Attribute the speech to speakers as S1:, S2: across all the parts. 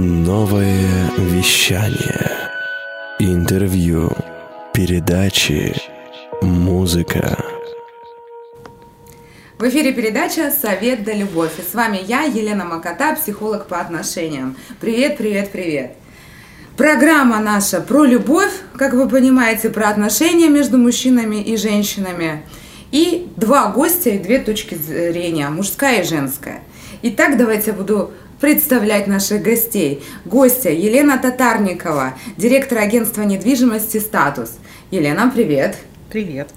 S1: Новое вещание. Интервью. Передачи. Музыка.
S2: В эфире передача «Совет да любовь». И с вами я, Елена Макота, психолог по отношениям. Привет, привет, привет. Программа наша про любовь, как вы понимаете, про отношения между мужчинами и женщинами. И два гостя и две точки зрения, мужская и женская. Итак, давайте я буду представлять наших гостей. Гостья Елена Татарникова, директор агентства недвижимости «Статус». Елена, привет.
S3: Привет.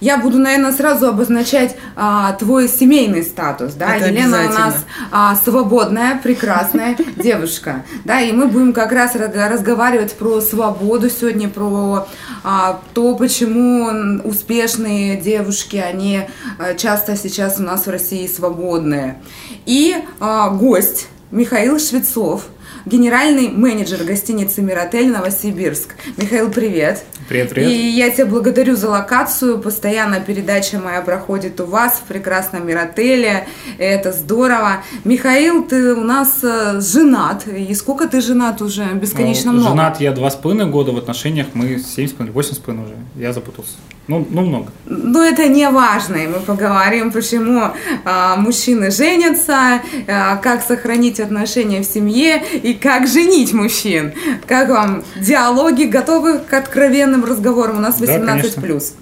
S2: Я буду, наверное, сразу обозначать а, твой семейный статус, да?
S3: Это
S2: Елена у нас а, свободная, прекрасная девушка, да, и мы будем как раз разговаривать про свободу сегодня, про а, то, почему успешные девушки, они а, часто сейчас у нас в России свободные. И а, гость Михаил Швецов, генеральный менеджер гостиницы «Миротель» Новосибирск. Михаил, привет.
S4: Привет, привет.
S2: И я тебя благодарю за локацию. Постоянно передача моя проходит у вас в прекрасном Миротеле. Это здорово. Михаил, ты у нас э, женат. И сколько ты женат уже? Бесконечно
S4: ну,
S2: много.
S4: Женат я два с половиной года в отношениях. Мы семь с половиной, восемь с половиной уже. Я запутался. Ну, ну много.
S2: Ну, это не важно. И мы поговорим, почему а, мужчины женятся, а, как сохранить отношения в семье и как женить мужчин. Как вам диалоги? Готовы к откровенным разговорам? У нас 18+. Да, плюс.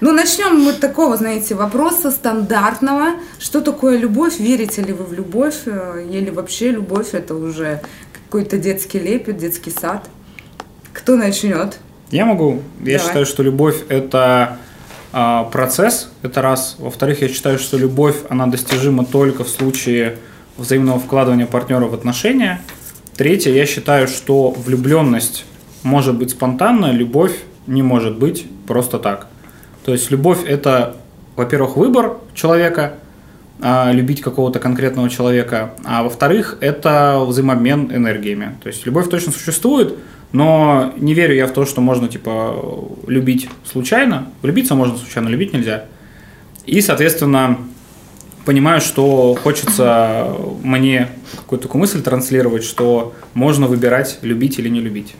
S2: Ну, начнем мы такого, знаете, вопроса стандартного. Что такое любовь? Верите ли вы в любовь? Э, или вообще любовь это уже какой-то детский лепет, детский сад? Кто начнет?
S4: Я могу. Я Давай. считаю, что любовь – это а, процесс, это раз. Во-вторых, я считаю, что любовь, она достижима только в случае взаимного вкладывания партнера в отношения. Третье, я считаю, что влюбленность может быть спонтанная, любовь не может быть просто так. То есть любовь – это, во-первых, выбор человека, а, любить какого-то конкретного человека, а во-вторых, это взаимообмен энергиями. То есть любовь точно существует – но не верю я в то, что можно, типа, любить случайно. Влюбиться можно случайно, любить нельзя. И, соответственно, понимаю, что хочется мне какую-то такую мысль транслировать, что можно выбирать, любить или не любить.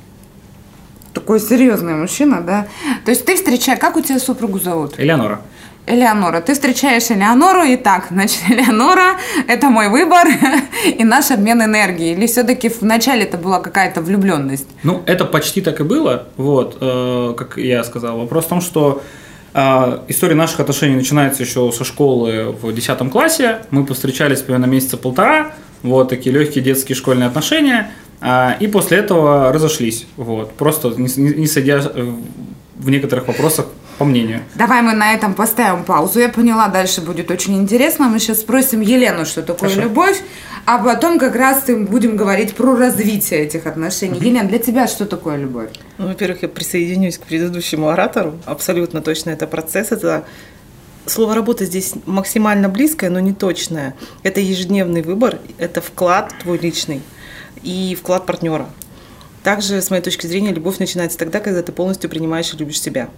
S2: Такой серьезный мужчина, да? То есть ты встречаешь... Как у тебя супругу зовут?
S4: Элеонора.
S2: Элеонора. Ты встречаешь Элеонору и так, значит, Элеонора – это мой выбор и наш обмен энергией. Или все-таки вначале это была какая-то влюбленность?
S4: Ну, это почти так и было, вот, э, как я сказал. Вопрос в том, что э, история наших отношений начинается еще со школы в 10 классе. Мы повстречались примерно месяца полтора, вот такие легкие детские школьные отношения. Э, и после этого разошлись, вот, просто не, не, не сойдя в некоторых вопросах по мнению.
S2: Давай мы на этом поставим паузу. Я поняла, дальше будет очень интересно. Мы сейчас спросим Елену, что такое Хорошо. любовь, а потом как раз будем говорить про развитие этих отношений. Угу. Елена, для тебя что такое любовь?
S3: Ну, во-первых, я присоединюсь к предыдущему оратору. Абсолютно точно это процесс. Это Слово «работа» здесь максимально близкое, но не точное. Это ежедневный выбор, это вклад твой личный и вклад партнера. Также, с моей точки зрения, любовь начинается тогда, когда ты полностью принимаешь и любишь себя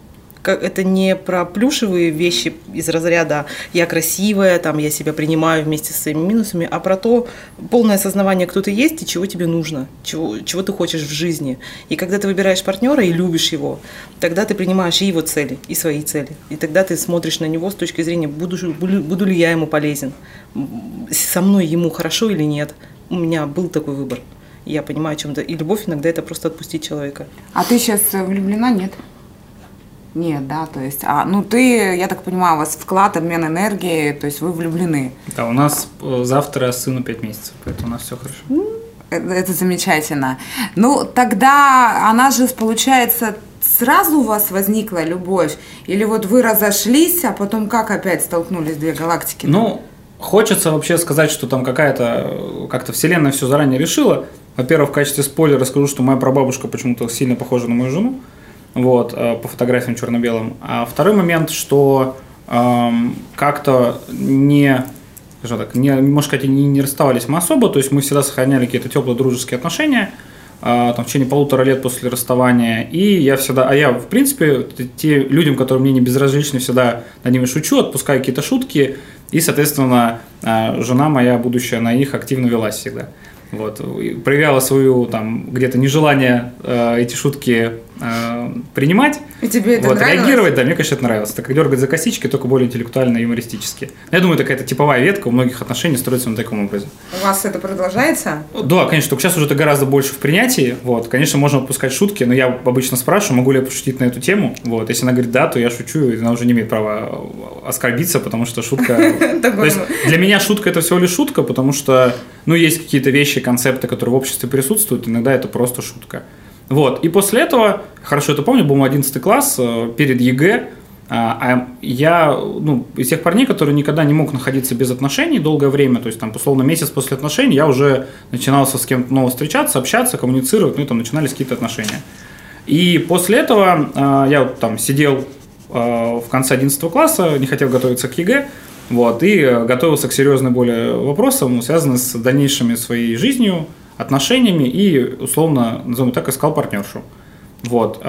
S3: это не про плюшевые вещи из разряда «я красивая», там, «я себя принимаю вместе со своими минусами», а про то полное осознавание, кто ты есть и чего тебе нужно, чего, чего ты хочешь в жизни. И когда ты выбираешь партнера и любишь его, тогда ты принимаешь и его цели, и свои цели. И тогда ты смотришь на него с точки зрения, буду, буду ли я ему полезен, со мной ему хорошо или нет. У меня был такой выбор. Я понимаю, о чем-то. И любовь иногда это просто отпустить человека.
S2: А ты сейчас влюблена, нет? Нет, да, то есть, а, ну ты, я так понимаю, у вас вклад, обмен энергии, то есть вы влюблены.
S4: Да, у нас э, завтра сыну 5 месяцев, поэтому у нас все хорошо. Ну,
S2: это, это замечательно. Ну, тогда она же, получается, сразу у вас возникла любовь? Или вот вы разошлись, а потом как опять столкнулись две галактики?
S4: Ну, хочется вообще сказать, что там какая-то, как-то вселенная все заранее решила. Во-первых, в качестве спойлера скажу, что моя прабабушка почему-то сильно похожа на мою жену вот, э, по фотографиям черно-белым. А второй момент, что эм, как-то не, скажем так, не, можно сказать, не, не расставались мы особо, то есть мы всегда сохраняли какие-то теплые дружеские отношения, э, там, в течение полутора лет после расставания, и я всегда, а я, в принципе, те людям, которые мне не безразличны, всегда над ними шучу, отпускаю какие-то шутки, и, соответственно, э, жена моя будущая на них активно велась всегда. Вот, проявляла свою там где-то нежелание э, эти шутки э, принимать.
S2: И тебе это
S4: вот,
S2: нравилось?
S4: реагировать, да, мне, конечно, это нравилось. Так как дергать за косички, только более интеллектуально и юмористически. Я думаю, это какая-то типовая ветка у многих отношений строится на таком образе.
S2: У вас это продолжается?
S4: Да, конечно, только сейчас уже это гораздо больше в принятии. Вот, конечно, можно отпускать шутки, но я обычно спрашиваю, могу ли я пошутить на эту тему. Вот, если она говорит да, то я шучу, и она уже не имеет права оскорбиться, потому что шутка. То есть для меня шутка это всего лишь шутка, потому что, ну, есть какие-то вещи, концепты, которые в обществе присутствуют, иногда это просто шутка. Вот, и после этого, хорошо это помню, был мой 11 класс, э, перед ЕГЭ, а, а я, ну, из тех парней, которые никогда не мог находиться без отношений долгое время, то есть там, условно, месяц после отношений, я уже начинался с кем-то новым встречаться, общаться, коммуницировать, ну и там начинались какие-то отношения. И после этого э, я вот там сидел э, в конце 11 класса, не хотел готовиться к ЕГЭ, вот, и готовился к серьезным более вопросам, связанным с дальнейшими своей жизнью, отношениями и, условно, назовем так, искал партнершу. Вот.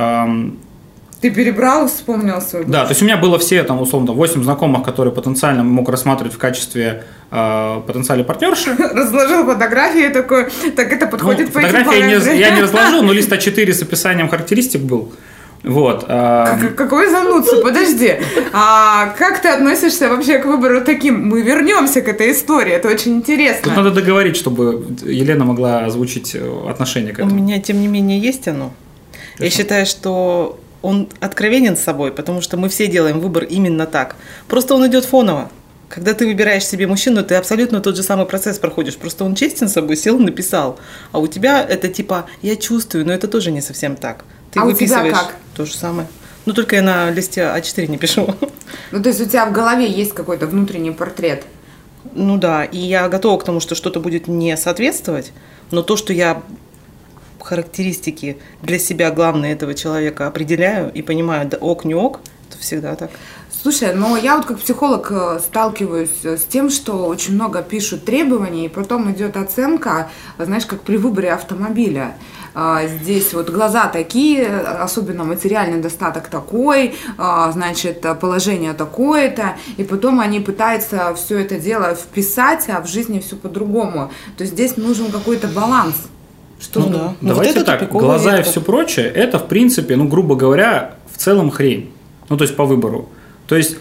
S2: Ты перебрал, вспомнил свой
S4: Да, то есть у меня было все, там, условно, 8 знакомых, которые потенциально мог рассматривать в качестве э, потенциальной партнерши.
S2: Разложил фотографии такой, так это
S4: Ну,
S2: подходит по
S4: фотографии я не, я не разложил, но лист А4 с описанием характеристик был. Вот. а,
S2: Как- Какой занудца, подожди. А как ты относишься вообще к выбору таким? Мы вернемся к этой истории, это очень
S4: Тут
S2: интересно.
S4: надо договорить, чтобы Елена могла озвучить э, отношение к
S3: У
S4: этому.
S3: меня, тем не менее, есть оно. Я считаю, что он откровенен с собой, потому что мы все делаем выбор именно так. Просто он идет фоново. Когда ты выбираешь себе мужчину, ты абсолютно тот же самый процесс проходишь. Просто он честен с собой, сел, написал. А у тебя это типа «я чувствую», но это тоже не совсем так. Ты
S2: А у тебя
S3: выписываешь
S2: как?
S3: То же самое. Ну, только я на листе А4 не пишу.
S2: Ну, то есть у тебя в голове есть какой-то внутренний портрет.
S3: Ну да, и я готова к тому, что что-то будет не соответствовать, но то, что я характеристики для себя главные этого человека определяю и понимаю, да ок, не ок, это всегда так.
S2: Слушай, но я вот как психолог э, сталкиваюсь э, с тем, что очень много пишут требований, и потом идет оценка, знаешь, как при выборе автомобиля. А, Здесь вот глаза такие, особенно материальный достаток такой, а, значит, положение такое-то, и потом они пытаются все это дело вписать, а в жизни все по-другому. То есть здесь нужен какой-то баланс. Что
S3: Ну да. Ну,
S4: Давайте
S3: вот
S4: так, глаза и все прочее, это, в принципе, ну, грубо говоря, в целом хрень. Ну, то есть по выбору. То есть,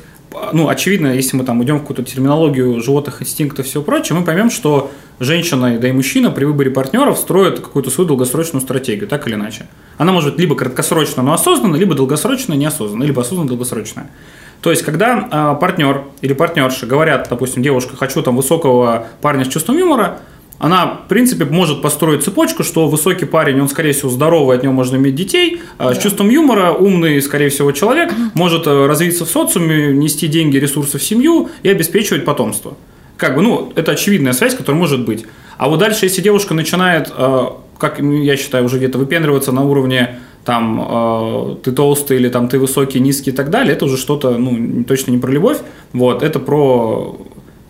S4: ну, очевидно, если мы там идем в какую-то терминологию животных инстинктов и всего прочего, мы поймем, что женщина, да и мужчина при выборе партнеров строят какую-то свою долгосрочную стратегию, так или иначе. Она может быть либо краткосрочно, но осознанно, либо долгосрочно, неосознанно, либо осознанно, долгосрочная. То есть, когда а, партнер или партнерша говорят, допустим, девушка, хочу там высокого парня с чувством юмора, она, в принципе, может построить цепочку, что высокий парень, он, скорее всего, здоровый, от него можно иметь детей, а с чувством юмора, умный, скорее всего, человек, может э, развиться в социуме, нести деньги, ресурсы в семью и обеспечивать потомство. Как бы, ну, это очевидная связь, которая может быть. А вот дальше, если девушка начинает, э, как я считаю, уже где-то выпендриваться на уровне там э, ты толстый или там ты высокий, низкий и так далее, это уже что-то, ну, точно не про любовь, вот, это про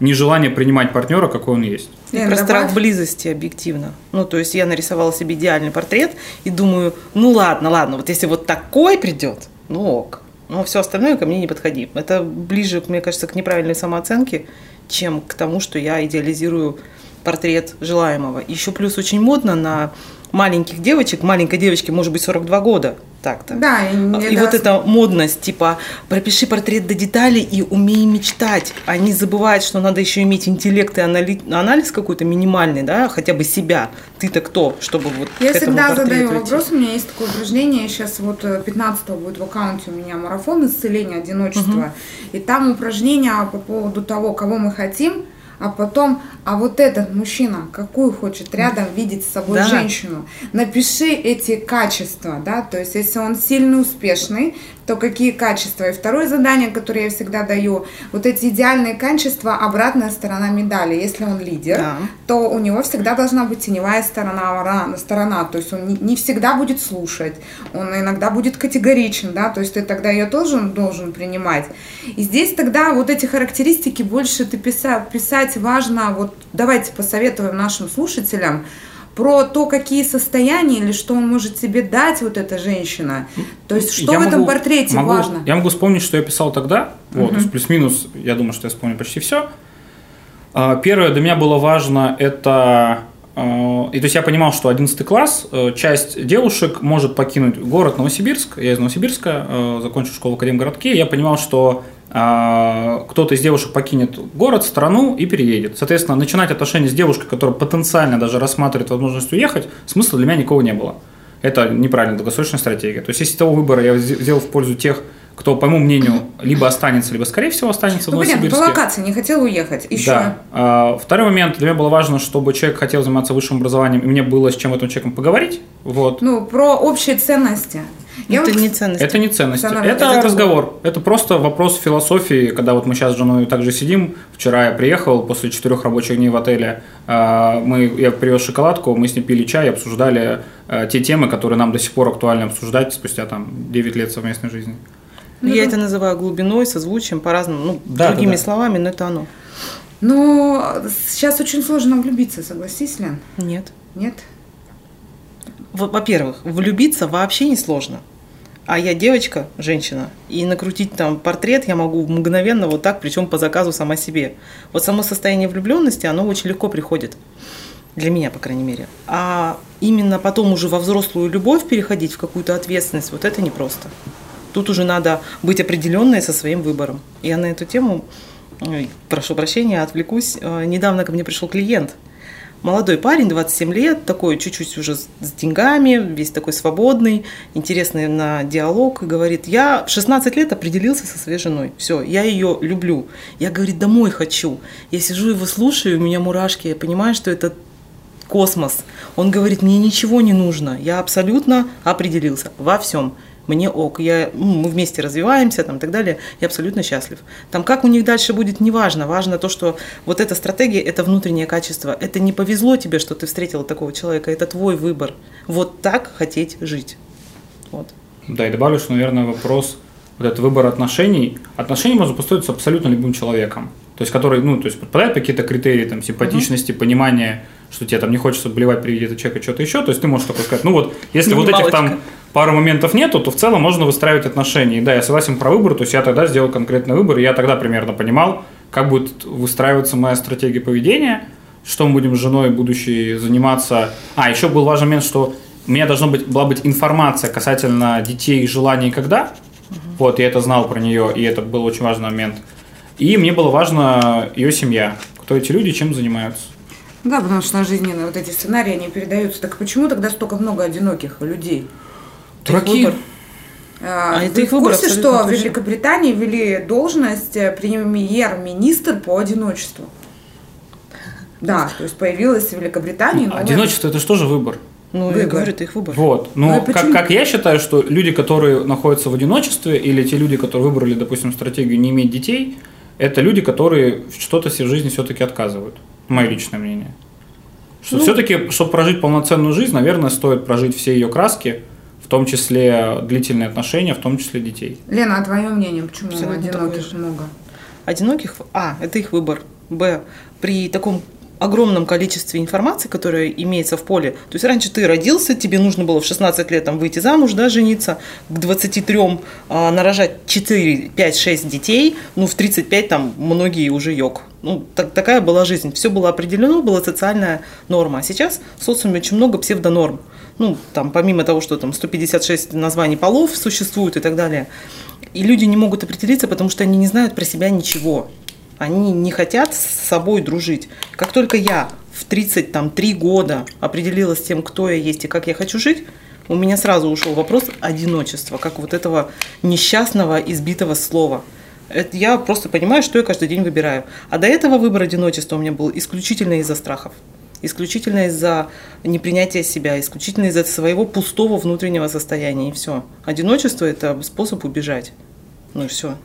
S4: нежелание принимать партнера, какой он есть.
S3: И про
S2: добавь.
S3: страх близости объективно. Ну, то есть я нарисовала себе идеальный портрет и думаю, ну ладно, ладно, вот если вот такой придет, ну ок. Но все остальное ко мне не подходи. Это ближе, мне кажется, к неправильной самооценке, чем к тому, что я идеализирую портрет желаемого. Еще плюс очень модно на маленьких девочек, маленькой девочке может быть 42 года, так-то.
S2: Да, и,
S3: И вот эта модность, типа, пропиши портрет до деталей и умей мечтать. Они забывают, что надо еще иметь интеллект и анали- анализ какой-то минимальный, да, хотя бы себя. Ты-то кто, чтобы вот
S2: Я всегда задаю
S3: идти?
S2: вопрос, у меня есть такое упражнение, сейчас вот 15 будет в аккаунте у меня марафон исцеления одиночества, и там упражнение по поводу того, кого мы хотим, а потом, а вот этот мужчина, какую хочет рядом видеть с собой
S3: Да.
S2: женщину. Напиши эти качества, да, то есть если он сильный, успешный, то какие качества. И второе задание, которое я всегда даю, вот эти идеальные качества, обратная сторона медали. Если он лидер,
S3: Да.
S2: то у него всегда должна быть теневая сторона, сторона. То есть он не, не всегда будет слушать, он иногда будет категоричен, да, то есть ты тогда ее тоже должен принимать. И здесь тогда вот эти характеристики больше ты писать, писать важно, вот давайте посоветуем нашим слушателям, про то, какие состояния или что он может тебе дать, вот эта женщина. То есть, что
S4: Я
S2: в этом
S4: могу-
S2: портрете
S4: могу-
S2: важно.
S4: Я могу вспомнить, что я писал тогда. Вот, то есть плюс-минус, я думаю, что я вспомню почти все. Первое для меня было важно, это и то есть я понимал, что 11 класс, э, часть девушек может покинуть город Новосибирск, я из Новосибирска, э, закончил школу в Академгородке, я понимал, что кто-то из девушек покинет город, страну и переедет. Соответственно, начинать отношения с девушкой, которая потенциально даже рассматривает возможность уехать, смысла для меня никого не было. Это неправильная долгосрочная стратегия. То есть, если того выбора я сделал в пользу тех кто, по моему мнению, либо останется, либо, скорее всего, останется
S2: ну,
S4: в Новосибирске.
S2: понятно, по локации не хотел уехать. Еще.
S4: Да. А, второй момент. Для меня было важно, чтобы человек хотел заниматься высшим образованием, и мне было с чем этим человеком поговорить. Вот.
S2: Ну, про общие ценности.
S3: Я это вот... не ценности.
S4: Это не ценности. Это, это разговор. Это просто вопрос философии, когда вот мы сейчас с женой также сидим. Вчера я приехал после четырех рабочих дней в отеле. А, мы, я привез шоколадку, мы с ней пили чай, обсуждали а, те темы, которые нам до сих пор актуально обсуждать спустя там 9 лет совместной жизни.
S3: Ну, я это называю глубиной, созвучием, по-разному, ну, да, другими да, да. словами, но это оно.
S2: Но сейчас очень сложно влюбиться, согласись, Лен?
S3: Нет.
S2: Нет?
S3: Во-первых, влюбиться вообще не сложно. А я девочка, женщина, и накрутить там портрет я могу мгновенно вот так, причем по заказу сама себе. Вот само состояние влюбленности, оно очень легко приходит. Для меня, по крайней мере. А именно потом уже во взрослую любовь переходить, в какую-то ответственность, вот это непросто. Тут уже надо быть определенной со своим выбором. Я на эту тему, прошу прощения, отвлекусь. Э, недавно ко мне пришел клиент. Молодой парень, 27 лет, такой чуть-чуть уже с деньгами, весь такой свободный, интересный на диалог, говорит, я в 16 лет определился со своей женой, все, я ее люблю, я, говорит, домой хочу. Я сижу его слушаю, у меня мурашки, я понимаю, что это космос. Он говорит, мне ничего не нужно, я абсолютно определился во всем мне ок, я, ну, мы вместе развиваемся там, и так далее, я абсолютно счастлив. Там как у них дальше будет, неважно. Важно то, что вот эта стратегия – это внутреннее качество. Это не повезло тебе, что ты встретила такого человека, это твой выбор. Вот так хотеть жить. Вот.
S4: Да, и добавлю, что, наверное, вопрос вот этот выбор отношений. Отношения можно построить с абсолютно любым человеком. То есть, который, ну, то есть, подпадает какие-то критерии, там, симпатичности, угу. понимания, что тебе там не хочется блевать при виде этого человека что-то еще, то есть ты можешь такой сказать, ну вот, если вот этих там пару моментов нету, то в целом можно выстраивать отношения. И да, я согласен про выбор, то есть я тогда сделал конкретный выбор, и я тогда примерно понимал, как будет выстраиваться моя стратегия поведения, что мы будем с женой будущей заниматься. А, еще был важный момент, что у меня должна быть, была быть информация касательно детей, желаний когда. Угу. Вот, я это знал про нее, и это был очень важный момент. И мне было важно ее семья, кто эти люди, чем занимаются.
S2: Да, потому что на жизненные вот эти сценарии, они передаются. Так почему тогда столько много одиноких людей?
S4: Дураки.
S2: А, а это их выбор, в курсе, что в Великобритании ввели должность э, премьер-министр по одиночеству? Да, то есть появилась в Великобритании
S4: новая... Одиночество – это что же выбор?
S3: Ну, выбор. я говорю, это их выбор.
S4: Вот. Ну, ну как, как я считаю, что люди, которые находятся в одиночестве, или те люди, которые выбрали, допустим, стратегию не иметь детей, это люди, которые что-то себе в жизни все-таки отказывают. Мое личное мнение. Что ну, все-таки, чтобы прожить полноценную жизнь, наверное, стоит прожить все ее краски, том числе длительные отношения, в том числе детей.
S2: Лена, а твое мнение, почему Абсолютно одиноких много?
S3: Одиноких, а, это их выбор. Б, при таком огромном количестве информации, которая имеется в поле. То есть раньше ты родился, тебе нужно было в 16 лет там, выйти замуж, да, жениться, к 23 а, нарожать 4, 5, 6 детей, ну в 35 там многие уже йог. Ну, так, такая была жизнь. Все было определено, была социальная норма. А сейчас в социуме очень много псевдонорм. Ну, там, помимо того, что там 156 названий полов существует и так далее. И люди не могут определиться, потому что они не знают про себя ничего. Они не хотят с собой дружить. Как только я в 33 года определилась с тем, кто я есть и как я хочу жить, у меня сразу ушел вопрос одиночества, как вот этого несчастного, избитого слова. Это я просто понимаю, что я каждый день выбираю. А до этого выбор одиночества у меня был исключительно из-за страхов. Исключительно из-за непринятия себя, исключительно из-за своего пустого внутреннего состояния. И все. Одиночество – это способ убежать. Ну и все.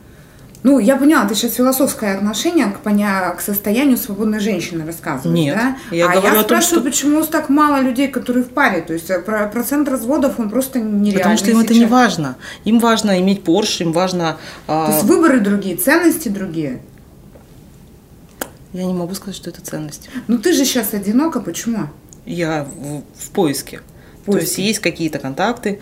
S2: Ну, я поняла, ты сейчас философское отношение к, поня... к состоянию свободной женщины рассказываешь,
S3: Нет,
S2: да?
S3: Я
S2: а
S3: говорю
S2: я
S3: о том,
S2: спрашиваю, что... почему так мало людей, которые в паре? То есть э, процент разводов, он просто нереальный
S3: Потому что им
S2: сейчас.
S3: это не важно. Им важно иметь Порш, им важно...
S2: А, То есть выборы другие, ценности другие?
S3: Я не могу сказать, что это ценность.
S2: Ну, ты же сейчас одинока, почему?
S3: Я в, в поиске. В поиске. То есть есть какие-то контакты,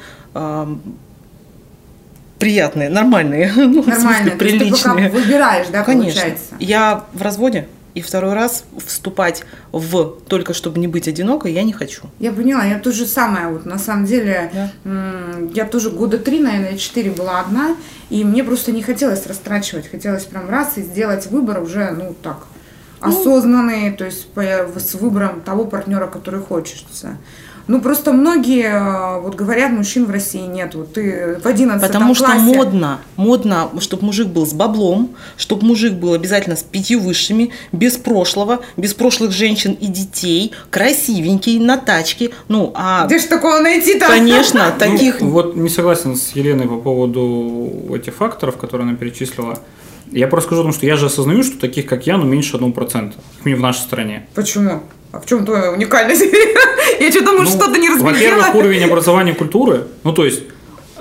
S3: приятные, нормальные,
S2: ну, нормальные, смысле, приличные. Ты выбираешь, да,
S3: Конечно.
S2: получается?
S3: Я в разводе, И второй раз вступать в только чтобы не быть одинокой я не хочу.
S2: Я поняла, я то же самое. Вот на самом деле,
S3: Да.
S2: я тоже года три, наверное, четыре была одна, и мне просто не хотелось растрачивать. Хотелось прям раз и сделать выбор уже, ну так, осознанный, то есть по- с выбором того партнера, который хочется. Ну, просто многие э, вот говорят, мужчин в России нет. Вот ты в 11
S3: Потому что
S2: классе...
S3: модно, модно, чтобы мужик был с баблом, чтобы мужик был обязательно с пятью высшими, без прошлого, без прошлых женщин и детей, красивенький, на тачке. Ну, а,
S2: Где ж такого найти-то?
S3: конечно,
S4: Ну,
S3: таких...
S4: вот не согласен с Еленой по поводу этих факторов, которые она перечислила. Я просто скажу, потому что я же осознаю, что таких, как я, ну, меньше 1%. Как минимум в нашей стране.
S2: Почему? А в чем твоя уникальность? Я что думаю,
S4: Ну,
S2: что-то не
S4: Во-первых,
S2: разглядела.
S4: уровень образования культуры, ну, то есть,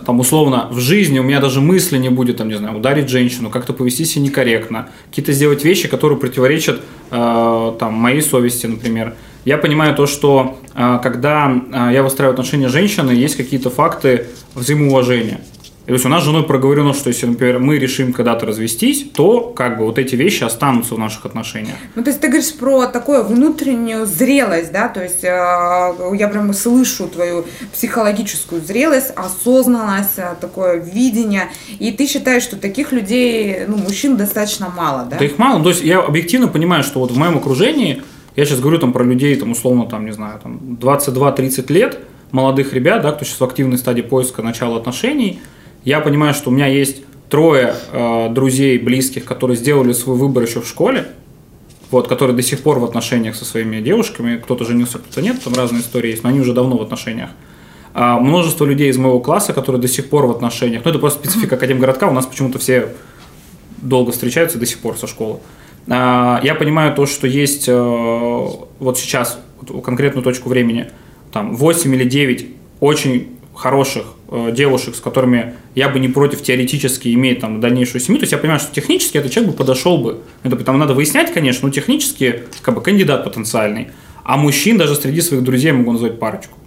S4: там, условно, в жизни у меня даже мысли не будет, там, не знаю, ударить женщину, как-то повести себя некорректно, какие-то сделать вещи, которые противоречат, э, там, моей совести, например. Я понимаю то, что э, когда э, я выстраиваю отношения с женщиной, есть какие-то факты взаимоуважения. То есть у нас с женой проговорено, что если, например, мы решим когда-то развестись, то как бы вот эти вещи останутся в наших отношениях.
S2: Ну, то есть ты говоришь про такую внутреннюю зрелость, да, то есть э, я прям слышу твою психологическую зрелость, осознанность, э, такое видение, и ты считаешь, что таких людей, ну, мужчин достаточно мало, да?
S4: Да их мало. То есть я объективно понимаю, что вот в моем окружении, я сейчас говорю там про людей, там условно, там, не знаю, там 22-30 лет, молодых ребят, да, кто сейчас в активной стадии поиска начала отношений, я понимаю, что у меня есть трое э, друзей близких, которые сделали свой выбор еще в школе, вот, которые до сих пор в отношениях со своими девушками, кто-то женился, кто-то нет, там разные истории есть, но они уже давно в отношениях. А, множество людей из моего класса, которые до сих пор в отношениях, ну это просто специфика Академгородка, у нас почему-то все долго встречаются до сих пор со школы. А, Я понимаю то, что есть э, вот сейчас вот конкретную точку времени, там 8 или 9 очень хороших э, девушек, с которыми я бы не против теоретически иметь там дальнейшую семью. То есть я понимаю, что технически этот человек бы подошел бы. Это там надо выяснять, конечно, но технически как бы кандидат потенциальный. А мужчин даже среди своих друзей могу назвать парочку.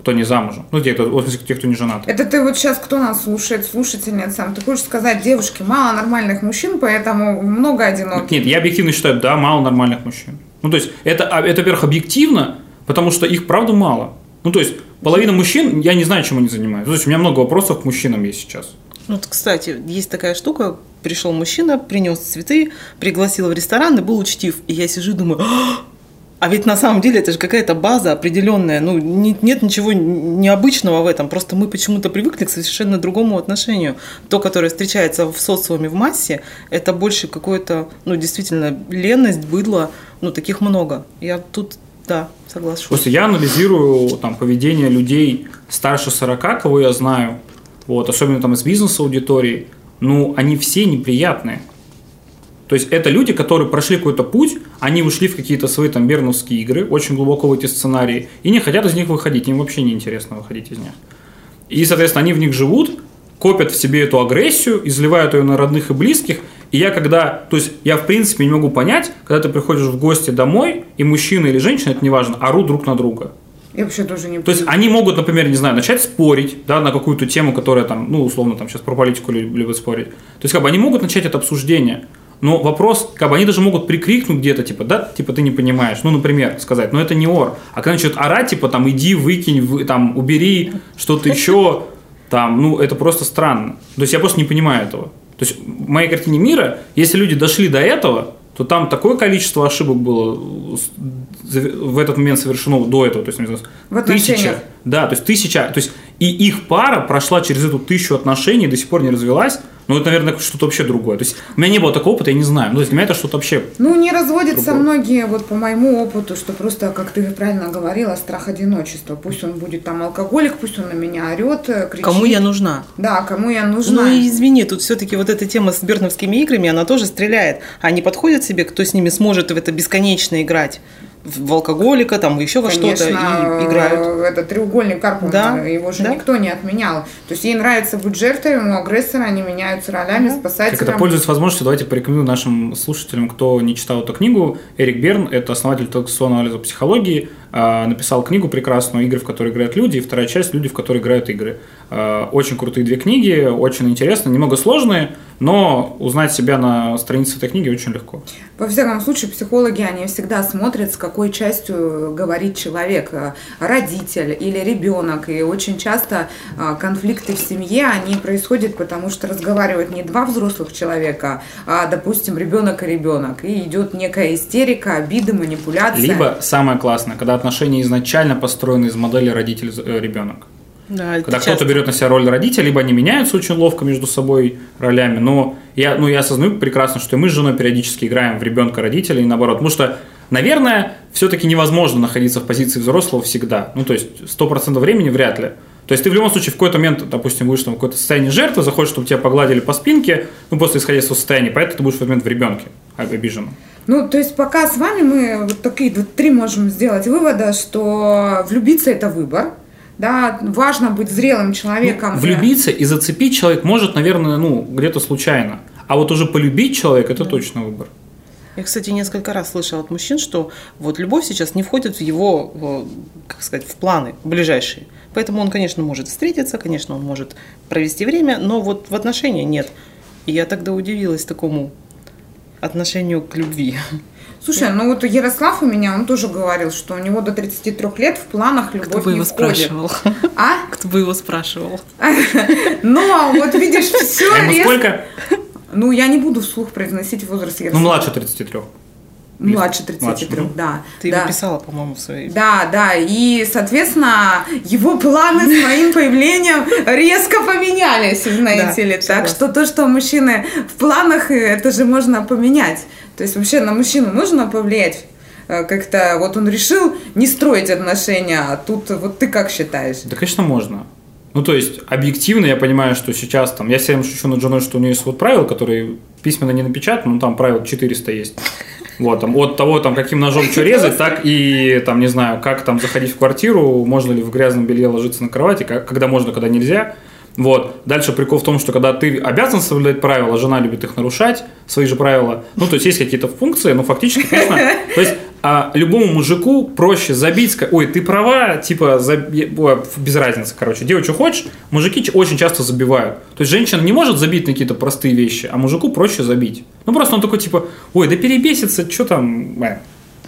S4: Кто не замужем. Ну, те, кто, в смысле, те, кто не женат.
S2: Это ты вот сейчас, кто нас слушает, слушательница, сам, ты хочешь сказать, девушки, мало нормальных мужчин, поэтому много одиноких.
S4: Нет, я объективно считаю, да, мало нормальных мужчин. Ну, то есть, это, а, это во-первых, объективно, потому что их, правда, мало. Ну, то есть, половина мужчин, я не знаю, чем они занимаются. То есть, у меня много вопросов к мужчинам есть сейчас.
S3: Ну, вот, кстати, есть такая штука. Пришел мужчина, принес цветы, пригласил в ресторан и был учтив. И я сижу и думаю, «А, а ведь на самом деле это же какая-то база определенная. Ну, не- нет ничего необычного в этом. Просто мы почему-то привыкли к совершенно другому отношению. То, которое встречается в социуме в массе, это больше какое-то, ну, действительно, ленность, быдло. Ну, таких много. Я тут, да, согласна.
S4: Просто я анализирую там, поведение людей старше 40, кого я знаю, вот, особенно там из бизнес-аудитории, ну, они все неприятные. То есть это люди, которые прошли какой-то путь, они ушли в какие-то свои там берновские игры, очень глубоко в эти сценарии, и не хотят из них выходить, им вообще не интересно выходить из них. И, соответственно, они в них живут, копят в себе эту агрессию, изливают ее на родных и близких. И я когда, то есть я в принципе не могу понять, когда ты приходишь в гости домой, и мужчина или женщина, это неважно, орут друг на друга.
S2: Я вообще тоже не
S4: То есть они могут, например, не знаю, начать спорить, да, на какую-то тему, которая там, ну, условно, там сейчас про политику лю- любят спорить. То есть, как бы они могут начать это обсуждение. Но вопрос, как бы они даже могут прикрикнуть где-то, типа, да, типа, ты не понимаешь. Ну, например, сказать, ну, это не ор. А когда начнут орать, типа, там, иди, выкинь, вы- там, убери, что-то еще, там, ну, это просто странно. То есть, я просто не понимаю этого. То есть, в моей картине мира, если люди дошли до этого, то там такое количество ошибок было в этот момент совершено до этого, то есть,
S2: В
S4: тысяча, да, то есть тысяча, то есть и их пара прошла через эту тысячу отношений, до сих пор не развелась, но это, наверное, что-то вообще другое. То есть у меня не было такого опыта, я не знаю. Ну, то есть для меня это что-то вообще
S2: Ну, не разводятся
S4: Другое.
S2: многие, вот по моему опыту, что просто, как ты правильно говорила, страх одиночества. Пусть он будет там алкоголик, пусть он на меня орет, э, кричит.
S3: Кому я нужна?
S2: Да, кому я нужна.
S3: Ну и извини, тут все-таки вот эта тема с берновскими играми, она тоже стреляет. Они подходят себе, кто с ними сможет в это бесконечно играть. В алкоголика, там, еще во что-то и играют.
S2: э, Это треугольник Карпмана,
S3: Да,
S2: его же
S3: да.
S2: никто не отменял. То есть ей нравится быть жертвой, у агрессора они меняются ролями, спасателем.
S4: Как это пользуясь возможностью, давайте порекомендую нашим слушателям, кто не читал эту книгу. Эрик Берн – это основатель традиционного анализа психологии. Э, написал книгу прекрасную «Игры, в которые играют люди», и вторая часть «Люди, в которые играют игры». Э, очень крутые две книги, очень интересно, немного сложные, но узнать себя на странице этой книги очень легко.
S2: Во всяком случае, психологи, они всегда смотрят, с какой частью говорит человек, родитель или ребенок. И очень часто э, конфликты в семье, они происходят потому, что разговаривают не два взрослых человека, а, допустим, ребенок и ребенок. И идет некая истерика, обиды, манипуляция.
S4: Либо самое классное, когда отношения изначально построены из модели родитель-ребенок. Да, Когда кто-то берет на себя роль родителя, либо они меняются очень ловко между собой ролями, но я, ну, я осознаю прекрасно, что мы с женой периодически играем в ребенка родителя и наоборот. Потому что, наверное, все-таки невозможно находиться в позиции взрослого всегда. Ну, то есть, 100% времени вряд ли. То есть ты в любом случае в какой-то момент, допустим, будешь там в какое-то состояние жертвы, захочешь, чтобы тебя погладили по спинке, ну, просто исходя из своего состояния, поэтому ты будешь в этот момент в ребенке обиженном.
S2: Ну, то есть пока с вами мы вот такие вот три можем сделать вывода, что влюбиться – это выбор, да, важно быть зрелым человеком.
S4: Ну, влюбиться и зацепить человек может, наверное, ну, где-то случайно. А вот уже полюбить человека – это да. точно выбор.
S3: Я, кстати, несколько раз слышала от мужчин, что вот любовь сейчас не входит в его, как сказать, в планы ближайшие. Поэтому он, конечно, может встретиться, конечно, он может провести время, но вот в отношения нет. И я тогда удивилась такому отношению к любви.
S2: Слушай, ну вот Ярослав у меня, он тоже говорил, что у него до 33 лет в планах любовь
S3: Кто бы
S2: не
S3: его
S2: входит.
S3: спрашивал?
S2: А?
S3: Кто бы его спрашивал?
S2: Но вот видишь, все
S4: А ему сколько?
S2: Ну, я не буду вслух произносить возраст Ярослава.
S4: Ну, младше 33.
S2: Младше 33,
S4: Младше, ну.
S2: да.
S3: Ты
S2: да.
S3: писала, по-моему, в своей...
S2: Да, да, и, соответственно, его планы с моим появлением резко поменялись, знаете
S3: Да,
S2: ли. Так что то, что мужчины в планах, э, это же можно поменять. То есть вообще на мужчину можно повлиять? Э, Как-то вот он решил не строить отношения, а тут вот ты как считаешь?
S4: Да, конечно, можно. Ну, то есть, объективно я понимаю, что сейчас там, я всем шучу над женой, что у нее есть вот правила, которые письменно не напечатаны, ну, там правил 400 есть. Вот, там, от того, там, каким ножом что резать, так и, там, не знаю, как там заходить в квартиру, можно ли в грязном белье ложиться на кровати, как, когда можно, когда нельзя. Вот. Дальше прикол в том, что когда ты обязан соблюдать правила, жена любит их нарушать, свои же правила. Ну, то есть есть какие-то функции, но фактически, конечно, то есть а, любому мужику проще забить, ой, ты права, типа, ой, без разницы, короче, делай, что хочешь. Мужики очень часто забивают. То есть женщина не может забить на какие-то простые вещи, а мужику проще забить. Ну, просто он такой, типа, ой, да перебесится, что там, э,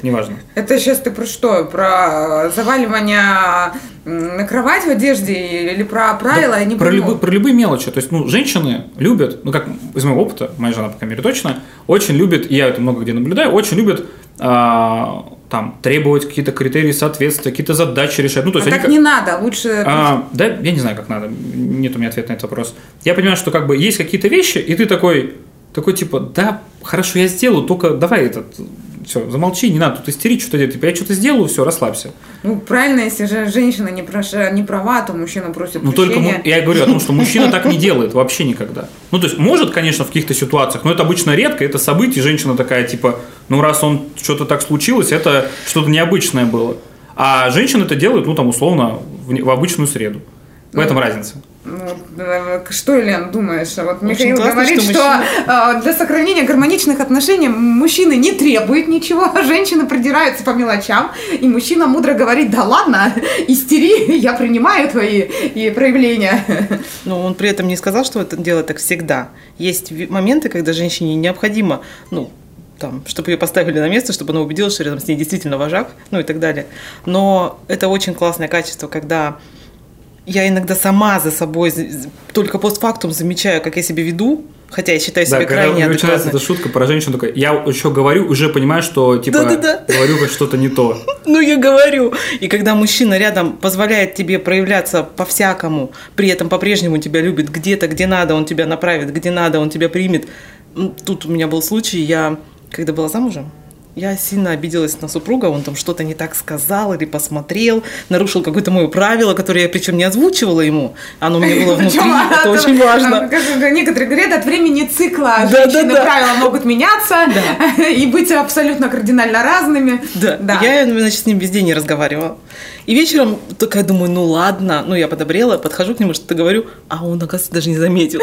S4: неважно.
S2: Это сейчас ты про что? Про заваливание м, на кровать в одежде или про правила? Я не
S4: про, любые, про любые мелочи. То есть, ну, женщины любят, ну, как из моего опыта, моя жена, по крайней мере, точно, очень любит, я это много где наблюдаю, очень любят а, там требовать какие-то критерии соответствия, какие-то задачи решать. Ну, то
S2: А
S4: есть они
S2: так
S4: как-
S2: не надо, лучше...
S4: а, да, я не знаю, как надо. Нет у меня ответа на этот вопрос. Я понимаю, что как бы есть какие-то вещи, и ты такой, такой типа, да, хорошо, я сделаю, только давай этот, все, замолчи, не надо тут истерить, что-то делать. Типа, я что-то сделаю, все, расслабься.
S2: Ну, правильно, если же женщина не, проша, не права, то мужчина просит
S4: Ну, только му- я говорю о том, что мужчина так не делает вообще никогда. Ну, то есть, может, конечно, в каких-то ситуациях, но это обычно редко, это событие, женщина такая, типа, ну, раз он что-то так случилось, это что-то необычное было. А женщины это делают, ну, там, условно, в, в обычную среду. В этом разница.
S2: Ну, что, Лен, думаешь? Вот
S3: общем,
S2: Михаил
S3: классно,
S2: говорит,
S3: что
S2: что, э, для сохранения гармоничных отношений мужчины не требуют ничего, а женщины придираются по мелочам, и мужчина мудро говорит, да ладно, истери, я принимаю твои и проявления.
S3: Но он при этом не сказал, что это делать так всегда. Есть моменты, когда женщине необходимо, ну, там, чтобы ее поставили на место, чтобы она убедилась, что рядом с ней действительно вожак, ну и так далее. Но это очень классное качество, когда я иногда сама за собой только постфактум замечаю, как я себя веду, хотя я считаю себя
S4: Да, когда
S3: крайне
S4: начинается
S3: адекватной.
S4: эта шутка про женщину, такой, я еще говорю, уже понимаю, что, типа,
S3: Да-да-да.
S4: говорю как что-то не то.
S3: Ну, я говорю. И когда мужчина рядом позволяет тебе проявляться по-всякому, при этом по-прежнему тебя любит где-то, где надо, он тебя направит, где надо, он тебя примет. Тут у меня был случай, я, когда была замужем, я сильно обиделась на супруга, он там что-то не так сказал или посмотрел, нарушил какое-то мое правило, которое я причем не озвучивала ему, оно у меня было внутри, это очень важно.
S2: некоторые говорят, от времени цикла женщины правила могут меняться и быть абсолютно кардинально разными.
S3: Да, я, значит, с ним везде не разговаривала. И вечером такая думаю, ну ладно, ну я подобрела, подхожу к нему, что-то говорю, а он, оказывается, даже не заметил.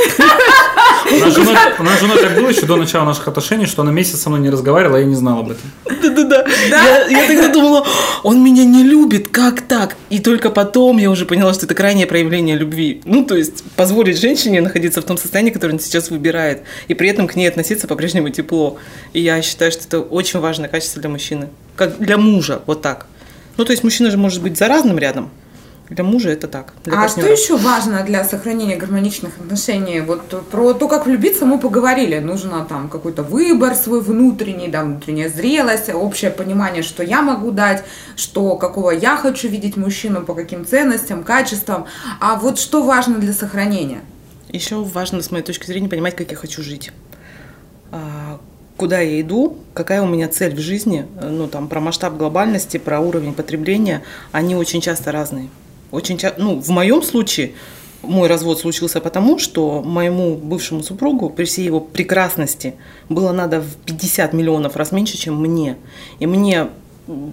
S4: У нас, женой, у нас с женой так было еще до начала наших отношений, что она месяц со мной не разговаривала, а я не знал об этом.
S3: Да-да-да. Я, я тогда думала, он меня не любит, как так? И только потом я уже поняла, что это крайнее проявление любви. Ну, то есть позволить женщине находиться в том состоянии, которое он сейчас выбирает, и при этом к ней относиться по-прежнему тепло. И я считаю, что это очень важное качество для мужчины. Как для мужа, вот так. Ну, то есть мужчина же может быть заразным рядом, для мужа это так. Для
S2: а
S3: партнера.
S2: что еще важно для сохранения гармоничных отношений? Вот про то, как влюбиться, мы поговорили. Нужно там какой-то выбор свой внутренний, да, внутренняя зрелость, общее понимание, что я могу дать, что какого я хочу видеть мужчину, по каким ценностям, качествам. А вот что важно для сохранения?
S3: Еще важно, с моей точки зрения, понимать, как я хочу жить. А, куда я иду, какая у меня цель в жизни, ну там про масштаб глобальности, про уровень потребления, они очень часто разные. Очень часто, ну, в моем случае мой развод случился потому, что моему бывшему супругу при всей его прекрасности было надо в 50 миллионов раз меньше, чем мне. И мне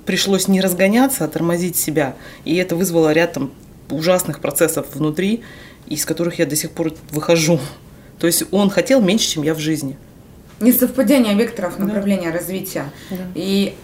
S3: пришлось не разгоняться, а тормозить себя. И это вызвало ряд там, ужасных процессов внутри, из которых я до сих пор выхожу. То есть он хотел меньше, чем я в жизни.
S2: Несовпадение векторов направления да. развития. Да. И